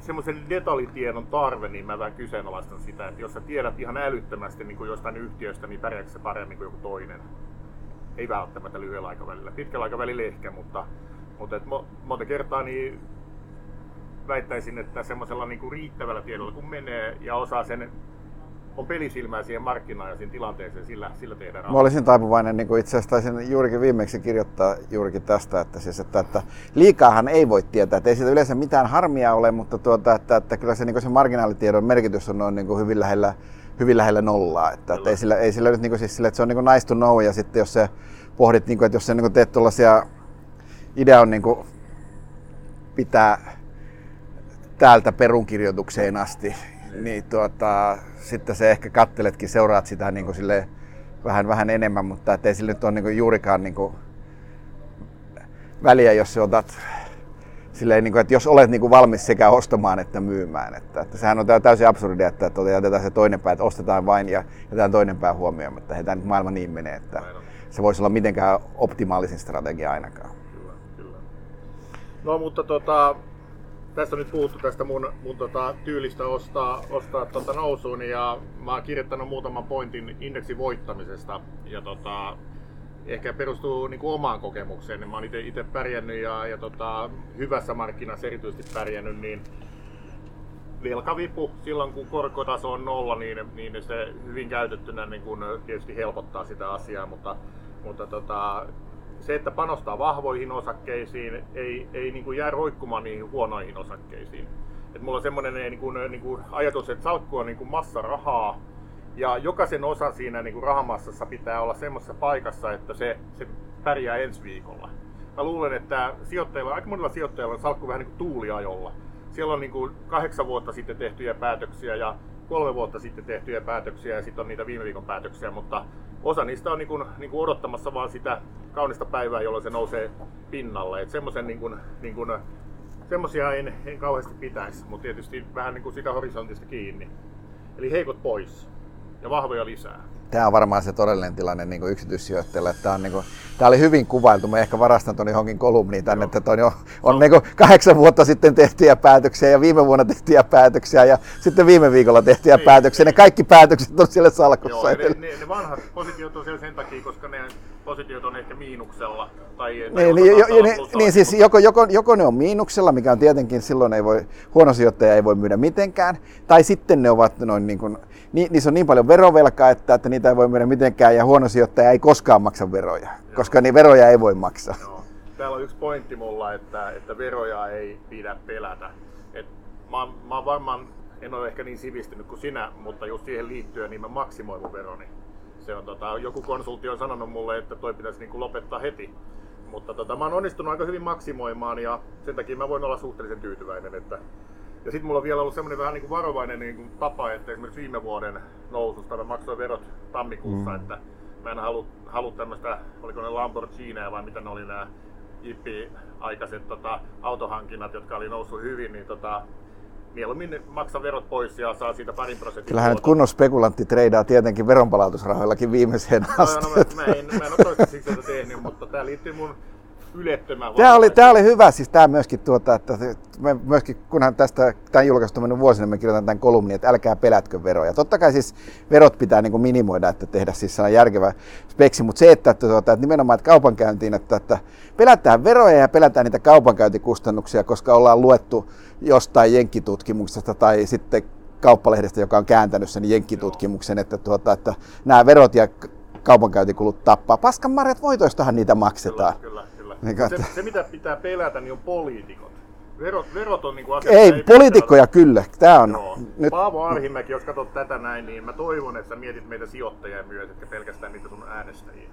semmoisen detaljitiedon tarve, niin mä vähän kyseenalaistan sitä, että jos sä tiedät ihan älyttömästi niin kuin jostain yhtiöstä, niin pärjääkö se paremmin kuin joku toinen? Ei välttämättä lyhyellä aikavälillä. Pitkällä aikavälillä ehkä, mutta mutta monta kertaa niin väittäisin, että semmoisella niin kuin riittävällä tiedolla kun menee ja osaa sen on pelisilmää siihen markkinaan ja siihen tilanteeseen, sillä, sillä tehdään Mä olisin taipuvainen, niin itse asiassa taisin juurikin viimeksi kirjoittaa juurikin tästä, että, siis, että, että liikaahan ei voi tietää, että ei siitä yleensä mitään harmia ole, mutta tuota, että, että kyllä se, niin se marginaalitiedon merkitys on noin niin kuin hyvin lähellä hyvin lähellä nollaa. Että, että ei, sillä, ei sillä nyt niin kuin, siis sillä, että se on niin kuin nice to know ja sitten jos se pohdit, niin kuin, että jos sä niin teet tuollaisia idea on niin kuin pitää täältä perunkirjoitukseen asti, niin tuota, sitten se ehkä katteletkin, seuraat sitä niin kuin sille vähän, vähän enemmän, mutta ei sille nyt ole niin kuin juurikaan niin kuin väliä, jos otat silleen, niin kuin, että jos olet niin kuin valmis sekä ostamaan että myymään. Että, että sehän on täysin absurdia, että, että jätetään se toinen pää, että ostetaan vain ja jätetään toinen pää huomioon, mutta ei tämä nyt maailma niin menee, että se voisi olla mitenkään optimaalisin strategia ainakaan. No mutta tota, tässä on nyt puhuttu tästä mun, mun tota, tyylistä ostaa, ostaa tota nousuun ja mä oon kirjoittanut muutaman pointin indeksin voittamisesta ja tota, ehkä perustuu niin kuin omaan kokemukseen. Niin mä oon itse pärjännyt ja, ja tota, hyvässä markkinassa erityisesti pärjännyt, niin velkavipu silloin kun korkotaso on nolla, niin, niin se hyvin käytettynä niin kun tietysti helpottaa sitä asiaa, mutta, mutta tota, se, että panostaa vahvoihin osakkeisiin, ei, ei niin kuin jää roikkumaan niihin huonoihin osakkeisiin. Et mulla on semmoinen niin kuin, niin kuin ajatus, että salkku on niin kuin massa rahaa, ja jokaisen osa siinä niin kuin rahamassassa pitää olla semmoisessa paikassa, että se, se pärjää ensi viikolla. Mä luulen, että sijoittajilla, aika monilla sijoittajilla on salkku vähän niin kuin tuuliajolla. Siellä on niin kuin kahdeksan vuotta sitten tehtyjä päätöksiä ja kolme vuotta sitten tehtyjä päätöksiä ja sitten on niitä viime viikon päätöksiä, mutta osa niistä on niin kuin, niin kuin odottamassa vaan sitä kaunista päivää, jolloin se nousee pinnalle. Että semmoisen niin kuin, niin kuin, semmoisia en, en kauheasti pitäisi, mutta tietysti vähän niin kuin sitä horisontista kiinni. Eli heikot pois ja vahvoja lisää tämä on varmaan se todellinen tilanne niin yksityissijoittajille. Tämä, on, niin kuin, tämä oli hyvin kuvailtu. Mä ehkä varastan tuon johonkin kolumniin tänne, Joo. että on, jo, on niin kuin kahdeksan vuotta sitten tehtyjä päätöksiä ja viime vuonna tehtyjä päätöksiä ja sitten viime viikolla tehtyjä niin, päätöksiä. Niin. Ne kaikki päätökset on siellä salkussa. Joo, ne, ne, ne vanhat positiot on siellä sen takia, koska ne positiot on ehkä miinuksella. Tai, niin, niin, jo, niin, niin siis joko, joko, joko ne on miinuksella, mikä on tietenkin silloin ei voi, huono sijoittaja ei voi myydä mitenkään, tai sitten ne ovat noin niin kuin, ni, niissä on niin paljon verovelkaa, että, että niitä ei voi myydä mitenkään ja huono sijoittaja ei koskaan maksa veroja, Joo. koska niin veroja ei voi maksaa. Joo. Täällä on yksi pointti mulla, että, että veroja ei pidä pelätä. Et mä, mä varmaan, en ole ehkä niin sivistynyt kuin sinä, mutta just siihen liittyen niin mä maksimoin mun veroni. Se on, tota, joku konsultti on sanonut mulle, että toi pitäisi niin kuin lopettaa heti. Mutta tota, mä oon onnistunut aika hyvin maksimoimaan ja sen takia mä voin olla suhteellisen tyytyväinen, että ja sitten mulla on vielä ollut semmoinen vähän niin kuin varovainen niin kuin tapa, että esimerkiksi viime vuoden noususta mä maksoin verot tammikuussa, mm. että mä en halua, halua tämmöistä, oliko ne Lamborghini vai mitä ne oli nämä Jippi-aikaiset tota, autohankinnat, jotka oli noussut hyvin, niin tota, mieluummin maksa verot pois ja saa siitä parin prosentin Kyllähän nyt kunnon spekulantti treidaa tietenkin veronpalautusrahoillakin viimeiseen asti. No, no, mä, en, mä en ole toistaiseksi sitä tehnyt, mutta tämä liittyy mun ylettömän tämä oli, tämä oli hyvä, siis tämä myöskin, tuota, että me myöskin, kunhan tästä tämän julkaistu mennyt vuosina, me kirjoitan tämän kolumnin, että älkää pelätkö veroja. Totta kai siis verot pitää niin kuin minimoida, että tehdä siis järkevä speksi, mutta se, että, että, tuota, että nimenomaan että kaupankäyntiin, että, että pelätään veroja ja pelätään niitä kaupankäyntikustannuksia, koska ollaan luettu jostain jenkkitutkimuksesta tai sitten kauppalehdestä, joka on kääntänyt sen jenkkitutkimuksen, että, tuota, että nämä verot ja kaupankäyntikulut tappaa. Paskan marjat voitoistahan niitä maksetaan. Kyllä, kyllä. Niin se, se, mitä pitää pelätä, niin on poliitikot. Verot, verot on niin kuin asia, ei, ei poliitikkoja kyllä. Tämä on Joo. nyt... Paavo Arhimäki, jos katsot tätä näin, niin mä toivon, että mietit meitä sijoittajia myös, etkä pelkästään niitä sun äänestäjiä.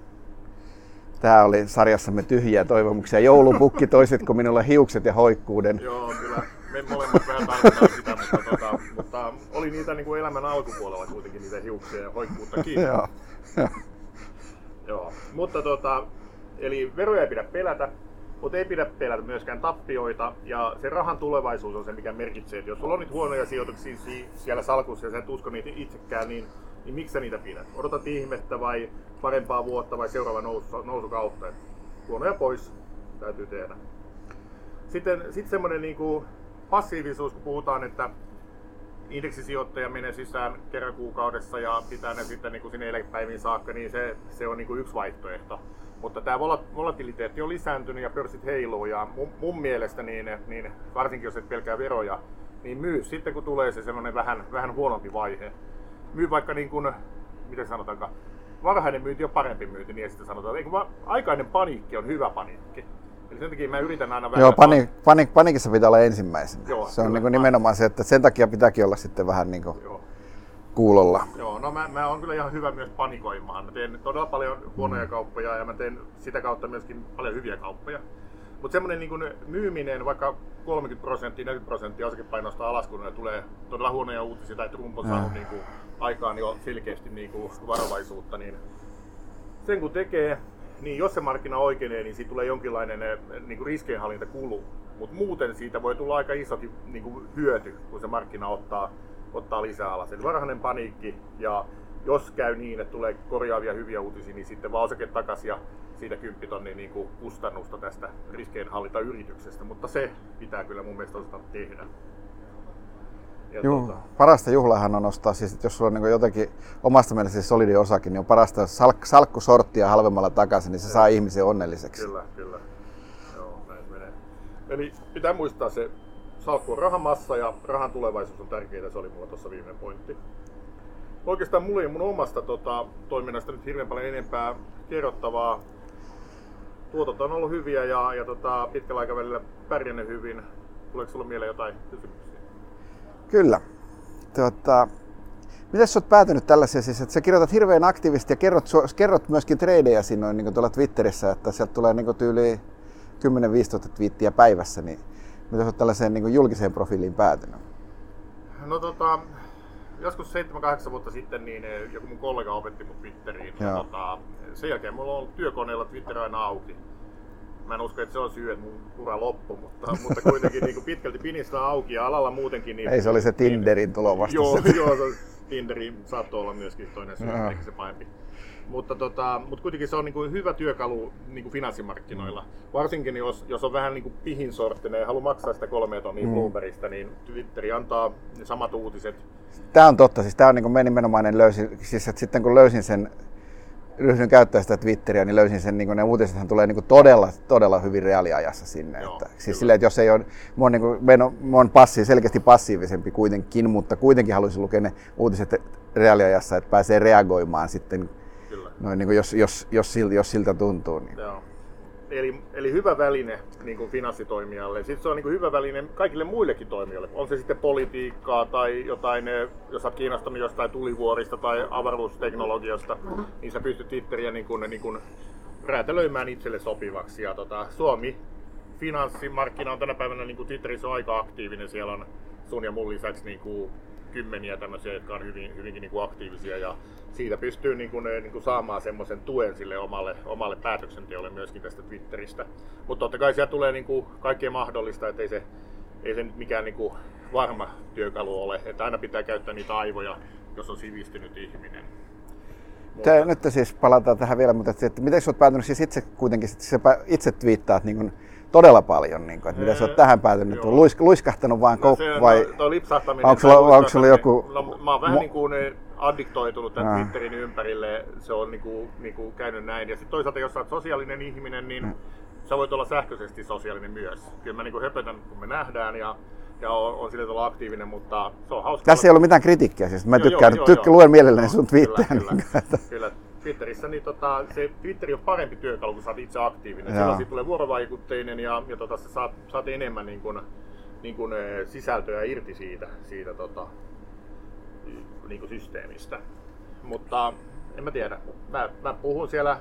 Tämä oli sarjassamme tyhjiä toivomuksia. Joulupukki, toisitko minulle hiukset ja hoikkuuden? Joo, kyllä. Me molemmat vähän tarvitaan sitä, mutta, tota, mutta oli niitä niin kuin elämän alkupuolella kuitenkin niitä hiuksia ja hoikkuuttakin. Joo. Joo. Mutta tota, Eli veroja ei pidä pelätä, mutta ei pidä pelätä myöskään tappioita. Ja se rahan tulevaisuus on se, mikä merkitsee, että jos sulla on nyt huonoja sijoituksia siellä salkussa ja sä et usko niitä itsekään, niin, niin miksi sä niitä pidät? Odotat ihmettä vai parempaa vuotta vai seuraava nousu, nousukautta? Huonoja pois täytyy tehdä. Sitten sit semmoinen niin kuin passiivisuus, kun puhutaan, että indeksisijoittaja menee sisään kerran kuukaudessa ja pitää ne sitten niin kuin sinne eläkepäiviin saakka, niin se, se on niin kuin yksi vaihtoehto. Mutta tämä volatiliteetti on lisääntynyt ja pörssit heiluu ja mun, mun mielestä, niin, niin, varsinkin jos et pelkää veroja, niin myy sitten kun tulee se sellainen vähän, vähän huonompi vaihe. Myy vaikka niin kuin, miten sanotaanko, varhainen myynti on parempi myynti, niin sitten sanotaan, eikö aikainen paniikki on hyvä paniikki. Eli sen takia mä yritän aina vähän... Joo, pani, pani, panikissa pitää olla ensimmäisenä. Joo, se on niin nimenomaan se, että sen takia pitääkin olla sitten vähän niin kuin... Joo kuulolla. Joo, no mä, mä oon kyllä ihan hyvä myös panikoimaan. Mä teen todella paljon huonoja mm. kauppoja ja mä teen sitä kautta myöskin paljon hyviä kauppoja. Mutta semmoinen niin myyminen, vaikka 30 prosenttia, 40 prosenttia osakepainosta alas, kun ne tulee todella huonoja uutisia tai Trump on saanut niin kuin, aikaan jo selkeästi niin kuin, varovaisuutta, niin sen kun tekee, niin jos se markkina oikeenee, niin siitä tulee jonkinlainen eh, niin kuin riskienhallintakulu. Mutta muuten siitä voi tulla aika isokin niin kuin, hyöty, kun se markkina ottaa ottaa lisää alas. Eli varhainen paniikki ja jos käy niin, että tulee korjaavia hyviä uutisia, niin sitten vaan osake takaisin ja siitä 10 tonnin niin kuin kustannusta tästä riskeenhallintayrityksestä, mutta se pitää kyllä mun mielestä osata tehdä. Ja Juh, tuota... Parasta juhlahan on ostaa, siis, että jos sulla on niin jotenkin omasta mielestä siis solidi osakin, niin on parasta salk, salkkusorttia halvemmalla takaisin, niin se ja. saa ihmisen onnelliseksi. Kyllä, kyllä. Joo, näin menee. Eli pitää muistaa se salkku on rahamassa ja rahan tulevaisuus on tärkeää, se oli mulla tuossa viimeinen pointti. Oikeastaan mulla ei mun omasta tota, toiminnasta nyt hirveän paljon enempää kerrottavaa. Tuotot on ollut hyviä ja, ja tota, pitkällä aikavälillä pärjännyt hyvin. Tuleeko sulla mieleen jotain kysymyksiä? Kyllä. Tuota, Miten sä oot päätynyt tällaisia, siis, että sä kirjoitat hirveän aktiivisesti ja kerrot, kerrot myöskin tradeja sinne niin tuolla Twitterissä, että sieltä tulee niin tyyli 10-15 twiittiä päivässä, niin Miten olet tällaiseen niin julkiseen profiiliin päätynyt? No tota, joskus 7-8 vuotta sitten niin eh, joku mun kollega opetti mut Twitteriin. Ja tota, sen jälkeen mulla on työkoneella Twitter aina auki. Mä en usko, että se on syy, että mun ura loppu, mutta, mutta kuitenkin niin pitkälti pinistä auki ja alalla muutenkin. Niin, Ei se oli se Tinderin tulo vasta. Joo, joo se, Tinderi saattoi olla myöskin toinen syy, eikä se pahempi. Mutta, tota, mutta kuitenkin se on niin kuin hyvä työkalu niin kuin finanssimarkkinoilla. Varsinkin jos, jos on vähän niin kuin pihin sorttinen ja haluaa maksaa sitä kolme tonnia mm. Bloombergista, niin Twitteri antaa ne samat uutiset. Tämä on totta. Siis tämä on niin kuin nimenomainen löysin. Siis että sitten kun löysin sen ryhdyin käyttämään sitä Twitteriä, niin löysin sen, niin ne uutisethan tulee niin todella, todella hyvin reaaliajassa sinne. Joo, että, siis silleen, että jos ei ole, mä oon, niin kuin, mä oon passi, selkeästi passiivisempi kuitenkin, mutta kuitenkin haluaisin lukea ne uutiset reaaliajassa, että pääsee reagoimaan sitten, noin, niin kuin jos, jos, jos, jos, jos siltä tuntuu. Niin. Joo eli, eli hyvä väline niin kuin finanssitoimijalle. Sitten se on niin kuin hyvä väline kaikille muillekin toimijoille. On se sitten politiikkaa tai jotain, jos olet kiinnostunut jostain tulivuorista tai avaruusteknologiasta, niin sä pystyt Twitteriä niin kuin, niin kuin räätälöimään itselle sopivaksi. Ja tota, Suomi finanssimarkkina on tänä päivänä niin kuin Twitterissä on aika aktiivinen. Siellä on sun ja mun lisäksi niin kuin kymmeniä tämmöisiä, jotka on hyvin, hyvinkin niin kuin aktiivisia ja siitä pystyy niin kuin, niin kuin saamaan semmoisen tuen sille omalle, omalle päätöksenteolle myöskin tästä Twitteristä. Mutta totta kai siellä tulee niin kuin kaikkea mahdollista, että ei se, ei se mikään niin kuin varma työkalu ole, että aina pitää käyttää niitä aivoja, jos on sivistynyt ihminen. Mutta... Nyt siis palataan tähän vielä, mutta että, että miten sä oot päätynyt siis itse kuitenkin, että itse twiittaat niin kuin todella paljon, niin kuin, että mitä sä oot tähän päätynyt, Luis, luiskahtanut vaan no, se, vai no, onko sulla, onko sulla joku... No, mä oon vähän Mo... niin kuin addiktoitunut tämän Twitterin ympärille, se on niin kuin, niin kuin käynyt näin. Ja sitten toisaalta, jos sä oot sosiaalinen ihminen, niin mm. sä voit olla sähköisesti sosiaalinen myös. Kyllä mä niin kuin höpötän, kun me nähdään ja ja on, on sillä tavalla aktiivinen, mutta se on hauska. Tässä ei ollut mitään kritiikkiä, siis mä joo, tykkään, joo, tykkään luen mielelläni sun twiittejä. Kyllä, niin, kyllä, kyllä. Twitterissä niin tota, se Twitteri on parempi työkalu, kun sä oot itse aktiivinen. Silloin siitä tulee vuorovaikutteinen ja, ja tota, sä saat, saat enemmän niin kuin, niin kuin, eh, sisältöä irti siitä, siitä tota, niin kuin systeemistä. Mutta en mä tiedä. Mä, mä puhun siellä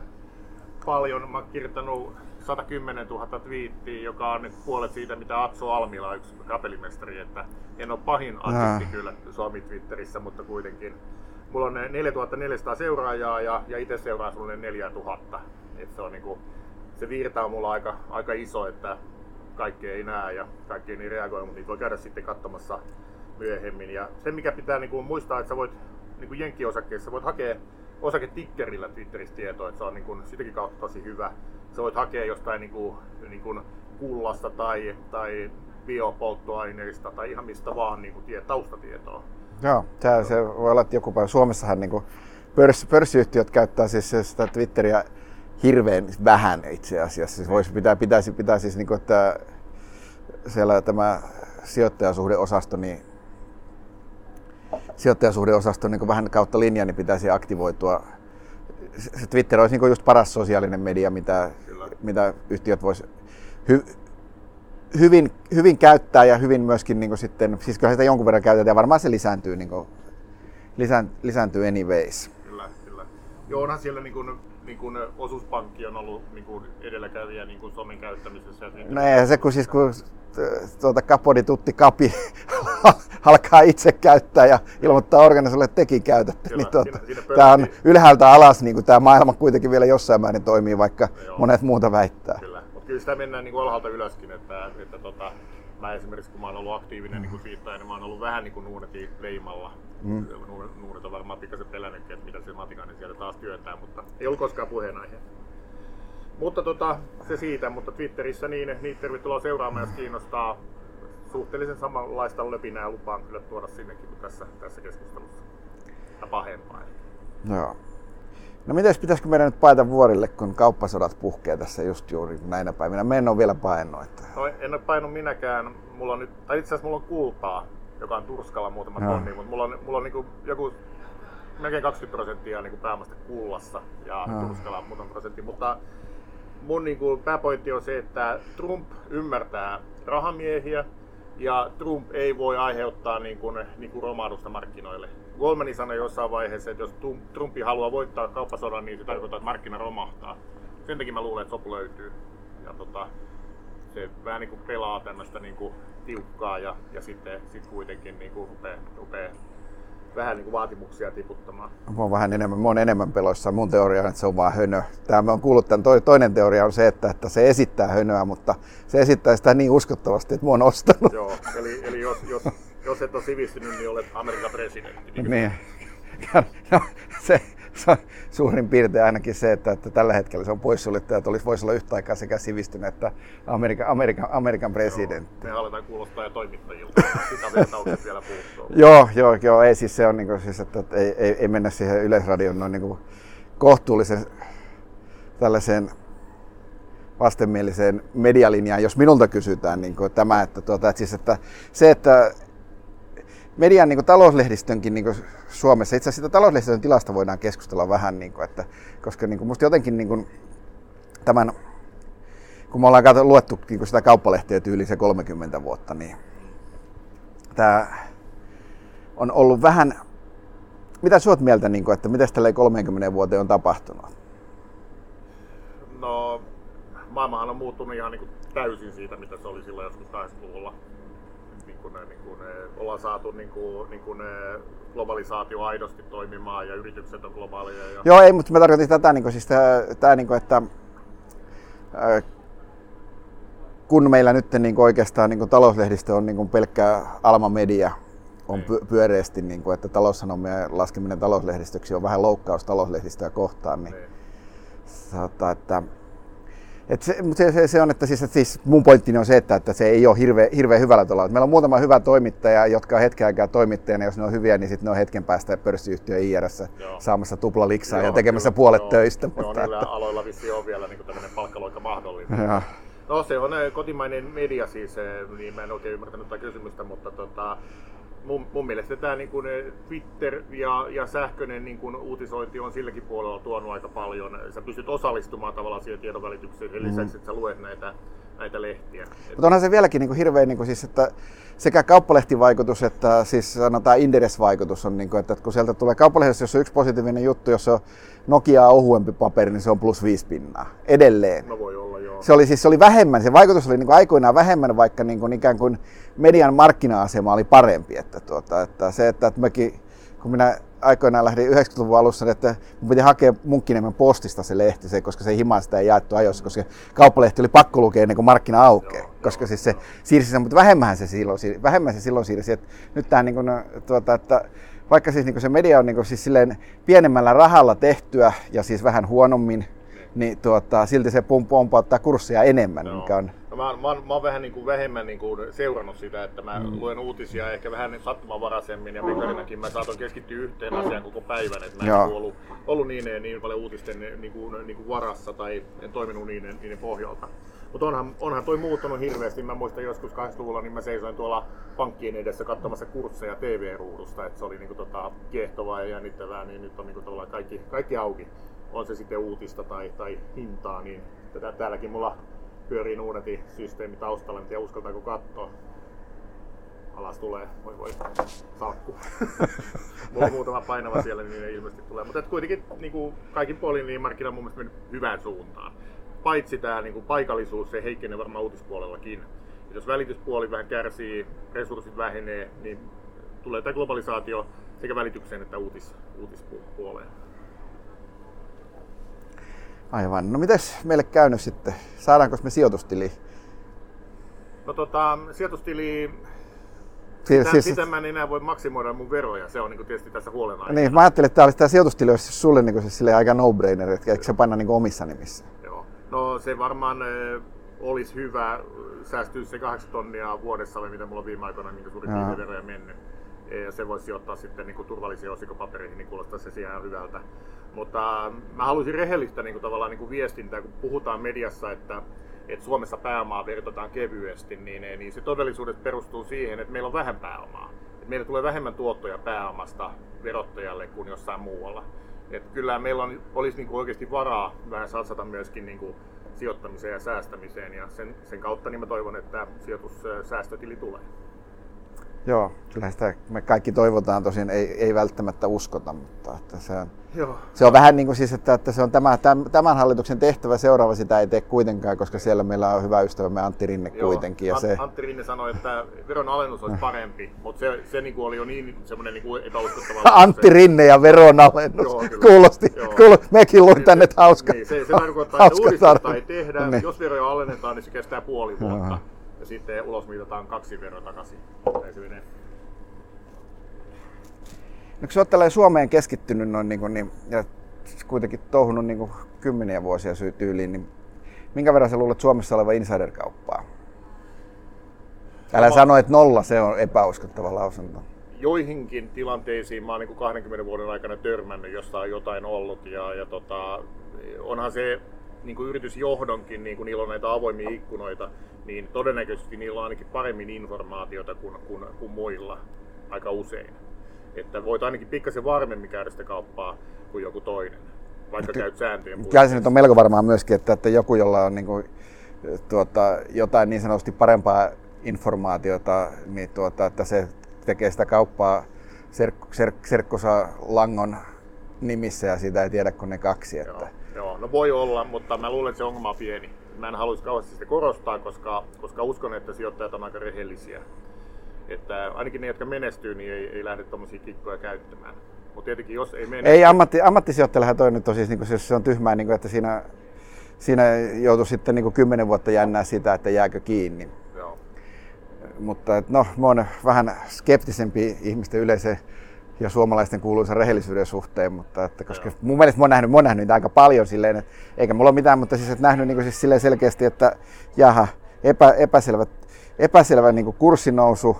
paljon. Mä oon kirjoittanut 110 000 twiittiä, joka on nyt puolet siitä, mitä Atso Almila, yksi kapelimestari, että en ole pahin artisti kyllä Suomi Twitterissä, mutta kuitenkin. Mulla on 4400 seuraajaa ja, ja itse seuraan sulle 4000. Et se, on niinku, se virta on mulla aika, aika iso, että kaikki ei näe ja kaikki ei niin reagoi, mutta niitä voi käydä sitten katsomassa myöhemmin. Ja se, mikä pitää niin kuin muistaa, että sä voit niin kuin Jenkki-osakkeessa voit hakea osaketikkerillä Twitteristä tietoa, että se on niin kuin, sitäkin kautta tosi hyvä. Sä voit hakea jostain niin kuin, niin kuin kullasta tai, tai biopolttoaineista tai ihan mistä vaan niin kuin, tie, taustatietoa. Joo, se, se voi olla, että joku päivä Suomessahan niin kuin pörs, pörssiyhtiöt käyttää siis sitä Twitteriä hirveän vähän itse asiassa. Siis voisi, pitää, pitäisi, pitää siis, niin kuin, että siellä tämä sijoittajasuhdeosasto, niin sijoittajasuhdeosasto niin vähän kautta linjaa, niin pitäisi aktivoitua. Se Twitter olisi niin just paras sosiaalinen media, mitä, mitä yhtiöt vois hy, hyvin, hyvin käyttää ja hyvin myöskin niin sitten, siis kyllä sitä jonkun verran käytetään ja varmaan se lisääntyy, niin kuin, lisään, lisääntyy anyways. Kyllä, kyllä. Joo, onhan siellä niin kuin, niin kuin osuuspankki on ollut niin kuin edelläkävijä niin kuin somen käyttämisessä. Ja no ei se, kun siis kun tuota kapodi tutti kapi alkaa itse käyttää ja ilmoittaa organisaatiolle, että tekin käytätte. Kyllä, niin tuota, siinä, siinä tämä on ylhäältä alas, niin kuin tämä maailma kuitenkin vielä jossain määrin toimii, vaikka Joo. monet muuta väittää. Kyllä, mutta kyllä sitä mennään niin kuin alhaalta ylöskin, että, että tota, mä esimerkiksi kun mä oon ollut aktiivinen niin siitä, niin mä oon ollut vähän niin kuin nuunetin leimalla. Mm. Nuunet on varmaan pikkasen pelännytkin, että mitä se Matikainen sieltä taas työntää, mutta ei ollut koskaan puheenaihe. Mutta tota, se siitä, mutta Twitterissä niin, niin tervetuloa seuraamaan, jos kiinnostaa suhteellisen samanlaista löpinää lupaan kyllä tuoda sinnekin kuin tässä, tässä keskustelussa. Ja pahempaa. Joo. No miten pitäisikö meidän nyt paeta vuorille, kun kauppasodat puhkee tässä just juuri näinä päivinä? Me en ole vielä. Että... No en ole painut minäkään. Mulla on nyt, tai itse asiassa mulla on kultaa, joka on Turskalla muutama tonni, mutta mulla on, mulla on niin joku melkein 20 prosenttia niin pääomasta kullassa ja no. Turskalla muutama prosentti, mutta mun niin kuin, pääpointti on se, että Trump ymmärtää rahamiehiä ja Trump ei voi aiheuttaa niin kuin, niin kuin romahdusta markkinoille. Goldmanin sanoi jossain vaiheessa, että jos Trumpi haluaa voittaa kauppasodan, niin se tarkoittaa, että markkina romahtaa. Sen takia mä luulen, että sopu löytyy. Ja tota, se vähän niin kuin pelaa tämmöistä niin kuin tiukkaa ja, ja sitten sit kuitenkin niin kuin rupeaa, rupeaa vähän niin kuin vaatimuksia tiputtamaan. Mä oon vähän enemmän, mä oon enemmän peloissa. Mun teoria on, että se on vaan hönö. Tämä mä oon kuullut tämän toinen teoria on se, että, että se esittää hönöä, mutta se esittää sitä niin uskottavasti, että mä oon ostanut. Joo, eli, eli jos, jos, jos et ole sivistynyt, niin olet Amerikan presidentti. Niin, niin. no, se, suurin piirtein ainakin se, että, että tällä hetkellä se on poissuljettu, että olisi, voisi olla yhtä aikaa sekä sivistynyt että Amerikan, Amerikan, Amerikan presidentti. Me aletaan kuulostaa jo toimittajilta. Sitä vielä, joo, joo, joo, ei siis se on niin kuin, siis, että, että ei, ei, ei, mennä siihen yleisradion noin niin kuin kohtuullisen tällaiseen vastenmieliseen medialinjaan, jos minulta kysytään niin kuin tämä, että, tuota, että, siis, että se, että median niin kuin, talouslehdistönkin niin kuin, Suomessa, itse asiassa sitä talouslehdistön tilasta voidaan keskustella vähän, niin kuin, että, koska niin kuin, musta jotenkin niin kuin, tämän, kun me ollaan kato, luettu niin kuin sitä kauppalehtiä yli se 30 vuotta, niin tämä on ollut vähän, mitä sä oot mieltä, niin kuin, että mitä tällä 30 vuoteen on tapahtunut? No, maailmahan on muuttunut ihan niin kuin täysin siitä, mitä se oli silloin joskus 80-luvulla. Niin kuin, niin kuin, ollaan saatu niin kuin, niin kuin, globalisaatio aidosti toimimaan ja yritykset on globaaleja. Ja... Joo, ei, mutta mä tarkoitin tätä, niin kuin, siis tämä, niin kuin, että kun meillä nyt niin kuin oikeastaan niin kuin talouslehdistö on niin kuin pelkkä Alma Media, on niin. pyöreästi, niin kuin, että taloussanomien laskeminen talouslehdistöksi on vähän loukkaus talouslehdistöä kohtaan, niin, niin. Saattaa, että et se, se, se, se, on, että siis, että siis mun pointtini on se, että, että se ei ole hirveän hirveä hyvällä tavalla. Meillä on muutama hyvä toimittaja, jotka on hetken aikaa toimittajana, jos ne on hyviä, niin sitten ne on hetken päästä pörssiyhtiö IRS saamassa tupla liksaa ja tekemässä kyllä, puolet joo, töistä. Joo, mutta niillä että... aloilla vissi on vielä niin tämmöinen palkkaloika mahdollinen. Ja. No se on kotimainen media siis, niin mä en oikein ymmärtänyt tätä kysymystä, mutta tota, mun, mun mielestä tämä niin kuin Twitter ja, ja sähköinen niin kuin uutisointi on silläkin puolella tuonut aika paljon. Sä pystyt osallistumaan tavallaan siihen tiedonvälitykseen sen lisäksi, mm. että sä luet näitä, näitä lehtiä. Mutta onhan se vieläkin niin kuin hirveän, niin kuin siis, että sekä kauppalehtivaikutus että siis sanotaan Inderes-vaikutus on, niin kuin, että kun sieltä tulee kauppalehdessä, jos on yksi positiivinen juttu, jos on Nokiaa ohuempi paperi, niin se on plus viisi pinnaa. Edelleen. No voi olla, joo. Se oli siis se oli vähemmän, se vaikutus oli niin kuin aikoinaan vähemmän, vaikka niin kuin ikään kuin median markkina-asema oli parempi. Että, tuota, että se, että, että mäkin, kun minä aikoinaan lähdin 90-luvun alussa, että mun piti hakea Munkkiniemen postista se lehti, se, koska se himaan sitä ei jaettu ajoissa, koska kauppalehti oli pakko lukea ennen kuin markkina aukeaa. Koska siis se siirsi sen, mutta vähemmän se silloin, vähemmän se silloin siirsi. Että nyt tämä niin kuin, tuota, että vaikka siis niin se media on niin siis silleen pienemmällä rahalla tehtyä ja siis vähän huonommin, niin tuota, silti se pompauttaa kurssia enemmän, no. mikä on mä, mä, mä oon vähän niin kuin vähemmän niin kuin seurannut sitä, että mä mm. luen uutisia ehkä vähän sattumanvaraisemmin ja Mikarinäkin mä saatan keskittyä yhteen asiaan koko päivän, että mä en ollut, ollut, ollut niin, niin paljon uutisten niin kuin, niin kuin varassa tai en toiminut niiden, niiden pohjalta. Mutta onhan, onhan toi muuttunut hirveästi. Mä muistan joskus 80-luvulla, niin mä seisoin tuolla pankkien edessä katsomassa kursseja TV-ruudusta, että se oli niinku tota kiehtovaa ja jännittävää, niin nyt on niinku kaikki, kaikki auki. On se sitten uutista tai, tai hintaa, niin tätä, täälläkin mulla pyörii Nuunetin systeemi taustalla, tiedä uskaltaako katsoa. Alas tulee, voi voi, salkku. Mulla on muutama painava siellä, niin ne ilmeisesti tulee. Mutta kuitenkin niin kuin kaikin puolin niin markkina on mun mielestä mennyt hyvään suuntaan. Paitsi tämä niin kuin paikallisuus, se heikkenee varmaan uutispuolellakin. Et jos välityspuoli vähän kärsii, resurssit vähenee, niin tulee tämä globalisaatio sekä välitykseen että uutis, uutispuoleen. Aivan. No mites meille käynyt sitten? Saadaanko me sijoitustili? No tota, sijoitustili Siis, sitä, siis, sitä mä en enää voi maksimoida mun veroja, se on niin tietysti tässä huolenaiheena. Niin, mä ajattelin, että tämä olisi tämä sijoitustili olisi sulle niin se sille aika no-brainer, että eikö se panna niin omissa nimissä? Joo. No se varmaan äh, olisi hyvä, säästyä se 8 tonnia vuodessa, mitä mulla on viime aikoina niin suurin piirtein veroja mennyt. Ja se voisi sijoittaa sitten niin turvallisiin osikopapereihin, niin kuulostaa se ihan hyvältä. Mutta mä haluaisin rehellistä niin kuin, tavallaan niin kuin viestintää, kun puhutaan mediassa, että, että Suomessa pääomaa verotetaan kevyesti, niin, niin se todellisuudessa perustuu siihen, että meillä on vähän pääomaa. Että meillä tulee vähemmän tuottoja pääomasta verottajalle kuin jossain muualla. Että kyllä meillä on, olisi niin kuin oikeasti varaa vähän satsata myöskin niin kuin sijoittamiseen ja säästämiseen ja sen, sen kautta niin mä toivon, että sijoitussäästötili tulee. Joo, kyllä sitä me kaikki toivotaan, tosin ei, ei välttämättä uskota, mutta että se, on, Joo. se on vähän niin kuin siis, että, että se on tämä, tämän hallituksen tehtävä, seuraava sitä ei tee kuitenkaan, koska siellä meillä on hyvä ystävämme Antti Rinne Joo. kuitenkin. Ja se... Antti Rinne sanoi, että veron alennus olisi parempi, mutta se, se niin kuin oli jo niin semmoinen niin kuin epäuskottava. Antti Rinne ja veronalennus, Joo, kuulosti, Joo. kuulosti, mekin luin tänne niin, hauska. Niin, se, se tarkoittaa, että uudistusta ei tehdä, niin. jos veroja alennetaan, niin se kestää puoli vuotta. Joo ja sitten ulos mitataan kaksi verran takaisin. No, kun sä oot Suomeen keskittynyt noin niin kuin, niin, ja kuitenkin touhunut niin kuin kymmeniä vuosia tyyliin, niin minkä verran sä luulet Suomessa oleva insider-kauppaa? Älä sano, että nolla, se on epäuskottava lausunto. Joihinkin tilanteisiin mä oon niin 20 vuoden aikana törmännyt, jossa on jotain ollut. Ja, ja tota, onhan se niin kuin yritysjohdonkin, niin kuin niillä on näitä avoimia ikkunoita, niin todennäköisesti niillä on ainakin paremmin informaatiota kuin, kuin, kuin muilla aika usein. Että voit ainakin pikkasen varmemmin käydä sitä kauppaa kuin joku toinen, vaikka käyt sääntöjen puolesta. nyt on melko varmaan myöskin, että, että joku, jolla on niin kuin, tuota, jotain niin sanotusti parempaa informaatiota, niin tuota, että se tekee sitä kauppaa serk- serk- serkkosa Langon nimissä ja sitä ei tiedä kuin ne kaksi. Että... Joo, joo, no voi olla, mutta mä luulen, että se ongelma on pieni. Mä en haluaisi kauheasti sitä korostaa, koska, koska uskon, että sijoittajat on aika rehellisiä. Että ainakin ne, jotka menestyy, niin ei, ei lähde tuommoisia kikkoja käyttämään. Mutta tietenkin jos ei mene... Ei, ammatti, ammattisijoittajallahan toi nyt on siis, niin kuin, jos se on tyhmää, niin kuin, että siinä, siinä joutuu sitten niin kuin kymmenen vuotta jännää sitä, että jääkö kiinni. Joo. Mutta et, no, mä oon vähän skeptisempi ihmisten yleisen ja suomalaisten kuuluisa rehellisyyden suhteen, mutta että, koska mun mielestä mä oon nähnyt, mä oon nähnyt niitä aika paljon silleen, että, eikä mulla ole mitään, mutta siis että nähnyt niin kuin, siis silleen selkeästi, että jaha, epä, epäselvä, epäselvä niin kuin kurssinousu,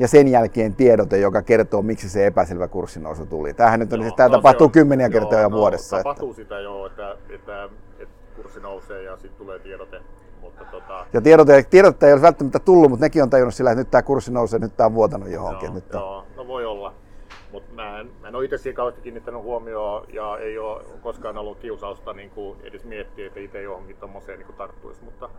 ja sen jälkeen tiedote, joka kertoo, miksi se epäselvä kurssinousu tuli. Tämähän nyt on, joo, siis, tämä no, tapahtuu on, kymmeniä kertoja joo, vuodessa. No, tapahtuu että... sitä jo, että, että, että kurssi nousee ja sitten tulee tiedote. Mutta tota... Ja tiedote, tiedote ei ole välttämättä tullut, mutta nekin on tajunnut sillä, että nyt tämä kurssi nousee, nyt tämä on vuotanut johonkin. Joo, nyt on... joo no voi olla. Mä en, mä en ole itse siihen kauheasti kiinnittänyt huomioon ja ei ole koskaan ollut kiusausta niin kuin edes miettiä, että itse johonkin tuommoiseen niin tarttuisi. Mutta,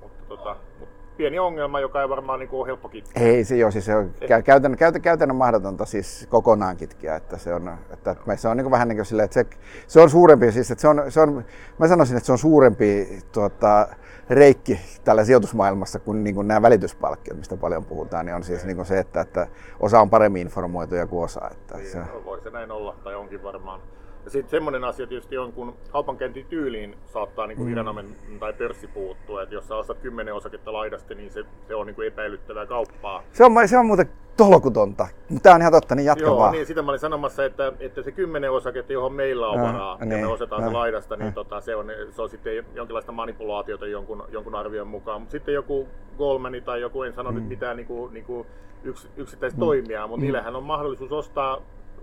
mutta, tota, mutta pieni ongelma, joka ei varmaan niin kuin ole helppo kitkeä. Ei se joo, siis se on eh. käytännön, käytännön, käytännön mahdotonta siis kokonaan kitkeä, että se on, että se on niin kuin vähän niin kuin silleen, että se, se on suurempi, siis että se on, se on, mä sanoisin, että se on suurempi tuota, reikki tällä sijoitusmaailmassa kuin, niin kuin nämä välityspalkkiot, mistä paljon puhutaan, niin on siis niin kuin se, että, että osa on paremmin informoituja kuin osa. Että niin, se... Voi se näin olla, tai onkin varmaan. Ja sitten semmoinen asia tietysti on, kun kaupankäyntityyliin saattaa niin kuin mm. viranomainen tai pörssi puuttua, että jos sä ostat kymmenen osaketta laidasta, niin se, se on niin kuin epäilyttävää kauppaa. Se on, se on muuten tolkutonta, mutta tämä on ihan totta, niin jatka Joo, vaan. niin sitä mä olin sanomassa, että, että se kymmenen osaketta, johon meillä on varaa, ja, niin, me osetaan se laidasta, niin tota, se, on, se on sitten jonkinlaista manipulaatiota jonkun, jonkun arvion mukaan. Mutta sitten joku Goldman tai joku, en sano mm. nyt mitään niin kuin, niin kuin yks, yksittäistä mm. toimijaa, mutta mm. niillähän on mahdollisuus ostaa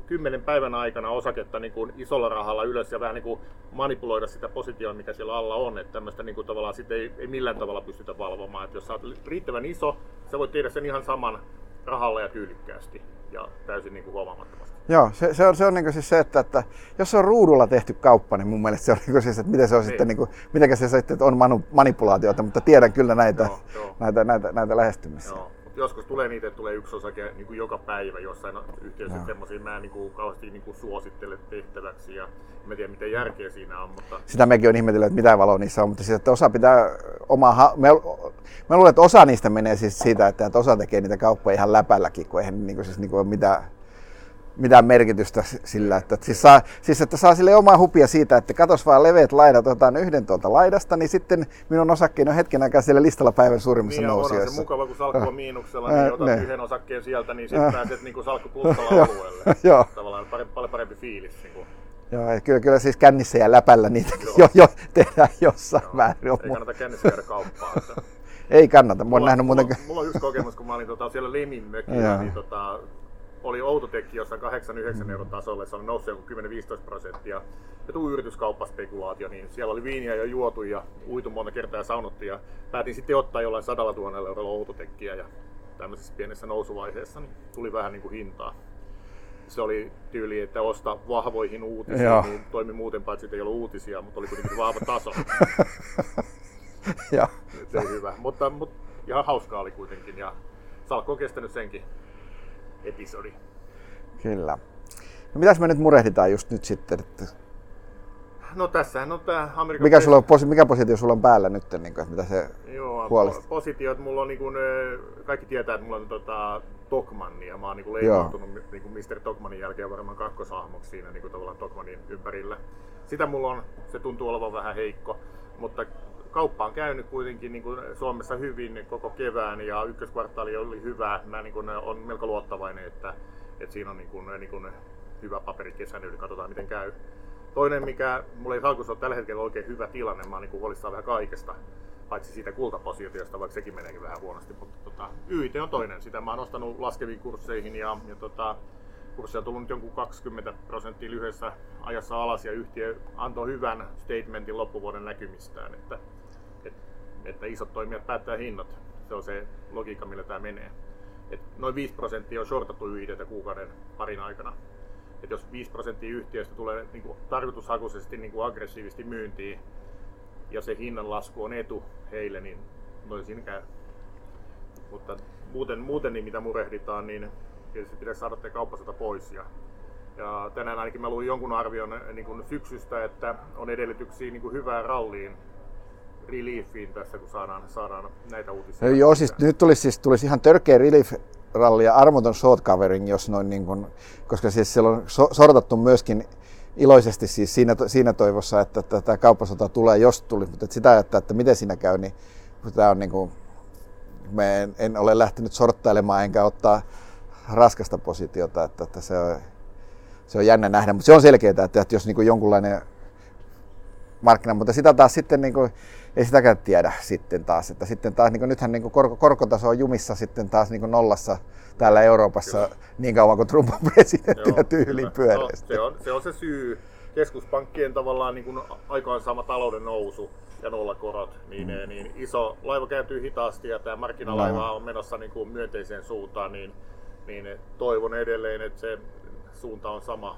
kymmenen päivän aikana osaketta niin kuin isolla rahalla ylös ja vähän niin kuin manipuloida sitä positioa, mikä siellä alla on. Että tämmöistä niin kuin tavallaan sit ei, ei millään tavalla pystytä valvomaan. Että jos sä oot riittävän iso, sä voit tehdä sen ihan saman rahalla ja tyylikkäästi ja täysin niin kuin huomaamattomasti. Joo, se, se on, se on niin siis se, että, että jos se on ruudulla tehty kauppa, niin mun mielestä se on niin siis, että miten se on niin. sitten, niin kuin, miten se sitten on manipulaatiota, mutta tiedän kyllä näitä, joo, joo. näitä, näitä, näitä lähestymisiä. Joo joskus tulee niitä, että tulee yksi osake niin kuin joka päivä jossain yhteydessä semmoisia, mä en niin kuin, kauheasti niin kuin suosittele tehtäväksi ja en tiedä miten järkeä siinä on. Mutta... Sitä mekin on ihmetellyt, että mitä valoa niissä on, mutta siis, että osa pitää omaa, me, me luulen, että osa niistä menee siis siitä, että osa tekee niitä kauppoja ihan läpälläkin, kun eihän niin kuin, siis, niin kuin, mitään mitään merkitystä sillä, että, siis, saa, siis että saa sille omaa hupia siitä, että katos vaan leveät laidat, otetaan yhden tuolta laidasta, niin sitten minun osakkeeni on hetken aikaa siellä listalla päivän suurimmissa niin, nousijoissa. se mukava, kun salkku on miinuksella, niin otat ne. yhden osakkeen sieltä, niin sitten pääset niin salkku plussalla alueelle. Joo. Tavallaan parempi, paljon parempi fiilis. Niin kuin. Joo, kyllä, kyllä siis kännissä ja läpällä niitä jo, jo tehdään jossain Joo. määrin. Ei kannata kännissä käydä kauppaa. Että... Ei kannata, mä oon mulla, nähnyt mulla, muuten... Mulla on yksi kokemus, kun mä olin tota, siellä Lemin mökillä, niin tota, oli Outotekki jossain 8-9 euron tasolle, se oli noussut joku 10-15 prosenttia. Ja tuu yrityskauppaspekulaatio, niin siellä oli viiniä jo juotu ja uitu monta kertaa ja saunottu ja päätin sitten ottaa jollain sadalla tuhannella eurolla Outotekkiä ja tämmöisessä pienessä nousuvaiheessa niin tuli vähän niin kuin hintaa. Se oli tyyli, että osta vahvoihin uutisiin, Joo. niin toimi muuten paitsi, että ei ollut uutisia, mutta oli kuitenkin vahva taso. Joo. Se ei hyvä, mutta, mutta ihan hauskaa oli kuitenkin ja Salkko on kestänyt senkin episodi. Kyllä. No mitäs me nyt murehditaan just nyt sitten? Että... No tässähän on tämä Amerikan... Mikä, sulla on, mikä positio sulla on päällä nyt? Niin kuin, mitä se Joo, huolesti? positiot mulla on niin kuin, kaikki tietää, että mulla on tota, Tokmanni ja mä oon niin leimautunut niin kuin Mr. Tokmanin jälkeen varmaan kakkosahmoksi siinä niin kuin tavallaan Tokmanin ympärillä. Sitä mulla on, se tuntuu olevan vähän heikko, mutta kauppa on käynyt kuitenkin niin kuin Suomessa hyvin koko kevään ja ykköskvartaali oli hyvä. Mä niin kuin on melko luottavainen, että, Et siinä on niin kuin, niin kuin hyvä paperi kesän yli, katsotaan miten käy. Toinen, mikä mulla ei salkussa ole tällä hetkellä oikein hyvä tilanne, mä oon niin huolissaan vähän kaikesta, paitsi siitä kultapositiosta, vaikka sekin meneekin vähän huonosti. Mutta tota, YIT on toinen, sitä mä oon nostanut laskeviin kursseihin ja, ja tota, kurssi on tullut jonkun 20 prosenttia lyhyessä ajassa alas ja yhtiö antoi hyvän statementin loppuvuoden näkymistään, että, että, että isot toimijat päättää hinnat. Se on se logiikka, millä tämä menee. Et noin 5 prosenttia on shortattu YITtä kuukauden parin aikana. Et jos 5 prosenttia yhtiöistä tulee niin kuin, tarkoitushakuisesti niin kuin aggressiivisesti myyntiin ja se hinnan lasku on etu heille, niin noin siinä käy. Mutta muuten, muuten niin mitä murehditaan, niin tietysti pitäisi saada te kauppasota pois. Ja, ja tänään ainakin mä luin jonkun arvion niin kuin syksystä, että on edellytyksiä niin kuin hyvään ralliin reliefiin tässä, kun saadaan, saadaan näitä uutisia. Joo, siis nyt tulisi, siis, tulisi ihan törkeä relief ralli ja armoton short covering, jos noin niin kuin, koska siis siellä on so, sortattu myöskin iloisesti siis siinä, siinä toivossa, että, että tämä kauppasota tulee, jos tuli, mutta että sitä, että, että miten siinä käy, niin tämä on niin kuin, me en, en, ole lähtenyt sorttailemaan enkä ottaa raskasta positiota, että, että se, on, se on jännä nähdä, mutta se on selkeää, että, että jos niin kuin jonkunlainen markkina, mutta sitä taas sitten niin kuin, ei sitäkään tiedä sitten taas. Että sitten taas, niin kuin, nythän niin kuin korko, korkotaso on jumissa sitten taas niin kuin nollassa täällä Euroopassa kyllä. niin kauan kuin Trump on presidenttinä tyyliin pyöreästi. No, se, on, se on se syy. Keskuspankkien tavallaan niin kuin aikaansama talouden nousu ja nollakorot, niin, mm. niin iso laiva kääntyy hitaasti ja tämä markkinalaiva no. on menossa niin kuin myönteiseen suuntaan, niin, niin toivon edelleen, että se suunta on sama.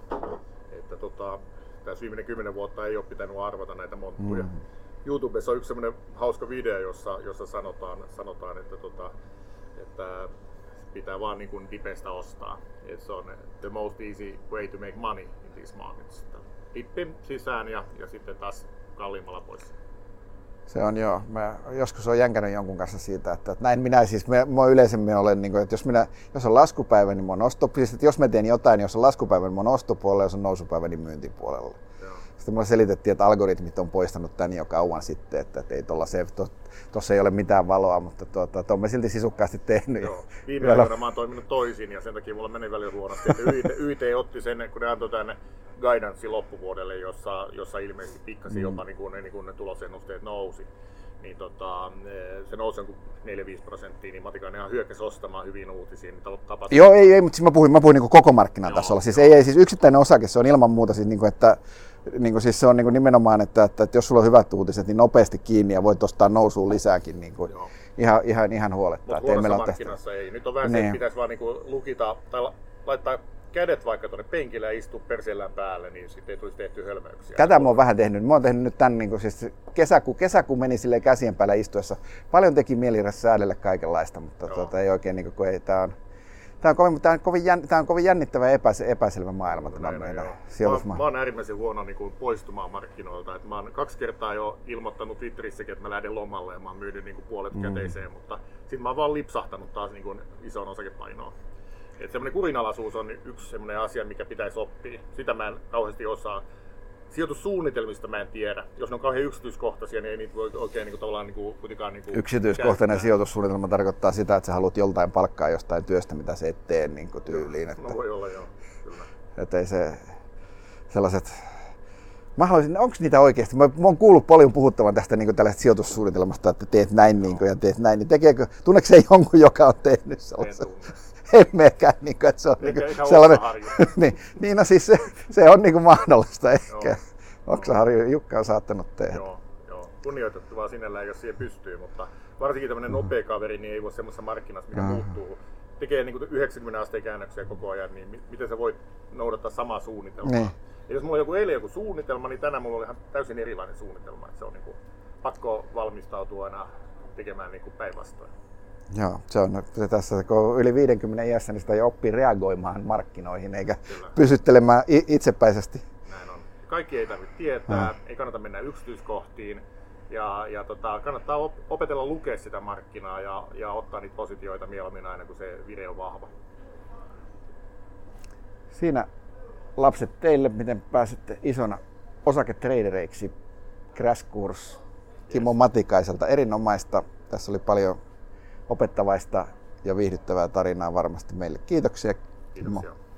Että tota, tässä viimeinen kymmenen vuotta ei ole pitänyt arvata näitä monttuja. Mm. YouTubessa on yksi semmoinen hauska video, jossa, jossa sanotaan, sanotaan että, tota, että pitää vaan niin kuin dipestä ostaa. Et se on the most easy way to make money in these markets. Dippi sisään ja, ja sitten taas kalliimmalla pois. Se on joo. Mä joskus on jänkännyt jonkun kanssa siitä, että, että näin minä siis, mä, mä yleisemmin olen, niin kuin, että jos, minä, jos on laskupäivä, niin mä oon osto, siis, jos mä teen jotain, niin jos on laskupäivä, niin mä oon ostopuolella, jos on nousupäivä, niin myyntipuolella. Sitten mulle selitettiin, että algoritmit on poistanut tämän jo kauan sitten, että, että ei se, tuossa ei ole mitään valoa, mutta tuota, on me silti sisukkaasti tehnyt. Joo. Viime aikoina mä oon toiminut toisin ja sen takia mulla meni välillä huonosti. Että YT, YT otti sen, kun ne antoi tänne guidance loppuvuodelle, jossa, jossa ilmeisesti pikkasin mm. jopa niin kuin ne, niin kuin ne tulosennusteet nousi. Niin tota, se nousi jonkun 4-5 prosenttia, niin Matikainen ihan hyökkäsi ostamaan hyvin uutisia. Niin. Joo, ei, ei, mutta siis mä puhuin, mä puhuin niin koko markkinatasolla. Siis ei, ei, siis yksittäinen osake, se on ilman muuta siis, niin kuin, että niin kuin siis se on niin kuin nimenomaan, että, että, että, jos sulla on hyvät uutiset, niin nopeasti kiinni ja voit ostaa nousuun lisääkin. Niin kuin, ihan, ihan, ihan huolettaa. Mutta huonossa markkinassa ei. Nyt on vähän niin. se, että pitäisi vaan niin kuin lukita tai laittaa kädet vaikka tuonne penkille ja istua perseellään päälle, niin sitten ei tulisi tehty hölmöyksiä. Tätä mä oon vähän tehnyt. Mä oon tehnyt nyt tämän, niin kuin, siis kesäku, kesäku meni sille käsien päällä istuessa. Paljon teki mieli säädellä kaikenlaista, mutta tuota, ei oikein, niin kuin, kun ei, tää on, Tämä on kovin, tämä on kovin, jänn, tämä on kovin jännittävä ja epäs, epäselvä maailma tämä meidän mä, mä oon äärimmäisen huono niin kuin poistumaan markkinoilta. Et mä oon kaksi kertaa jo ilmoittanut Twitterissäkin, että mä lähden lomalle ja mä oon myynyt niin kuin puolet mm. käteiseen, mutta sitten mä oon vaan lipsahtanut taas niin kuin ison osakepainoon. Että semmoinen kurinalaisuus on yksi semmoinen asia, mikä pitäisi oppia. Sitä mä en kauheasti osaa sijoitussuunnitelmista mä en tiedä. Jos ne on kauhean yksityiskohtaisia, niin ei niitä voi oikein niin kuin, tavallaan niin kuin, kuitenkaan... Niin kuin Yksityiskohtainen käyttää. sijoitussuunnitelma tarkoittaa sitä, että sä haluat joltain palkkaa jostain työstä, mitä se et tee niin kuin tyyliin. Että, no voi olla, joo. Kyllä. Että ei se sellaiset... Mä haluaisin, onko niitä oikeasti? Mä, mä oon kuullut paljon puhuttavan tästä niin tällaista sijoitussuunnitelmasta, että teet näin niin kuin, ja teet näin. Niin tekeekö, tunneeko se jonkun, joka on tehnyt sellaisen? en mekään, niin kuin, että se on niin kuin sellainen, niin, niin, no siis se, se on niin kuin mahdollista ehkä. Oksaharju Jukka on saattanut tehdä. Joo, joo. kunnioitettavaa sinällään, jos siihen pystyy, mutta varsinkin tämmöinen nopea kaveri niin ei voi semmoisessa markkinassa, mikä mm. muuttuu, tekee niin kuin 90 asteen käännöksiä koko ajan, niin miten sä voit noudattaa samaa suunnitelmaa? Niin. Ja jos mulla on joku eilen joku suunnitelma, niin tänään mulla on ihan täysin erilainen suunnitelma. Että se on niin kuin, pakko valmistautua aina tekemään niin päinvastoin. Joo, se on se tässä, kun yli 50 iässä, niin sitä jo oppii reagoimaan markkinoihin, eikä Kyllä. pysyttelemään itsepäisesti. Näin on. Kaikki ei tarvitse tietää, no. ei kannata mennä yksityiskohtiin, ja, ja tota, kannattaa op- opetella lukea sitä markkinaa ja, ja ottaa niitä positioita mieluummin aina, kun se video on vahva. Siinä lapset teille, miten pääsette isona osaketradereiksi. Crash Course Kimmo yes. Matikaiselta. Erinomaista. Tässä oli paljon opettavaista ja viihdyttävää tarinaa varmasti meille. Kiitoksia. Kiitoksia.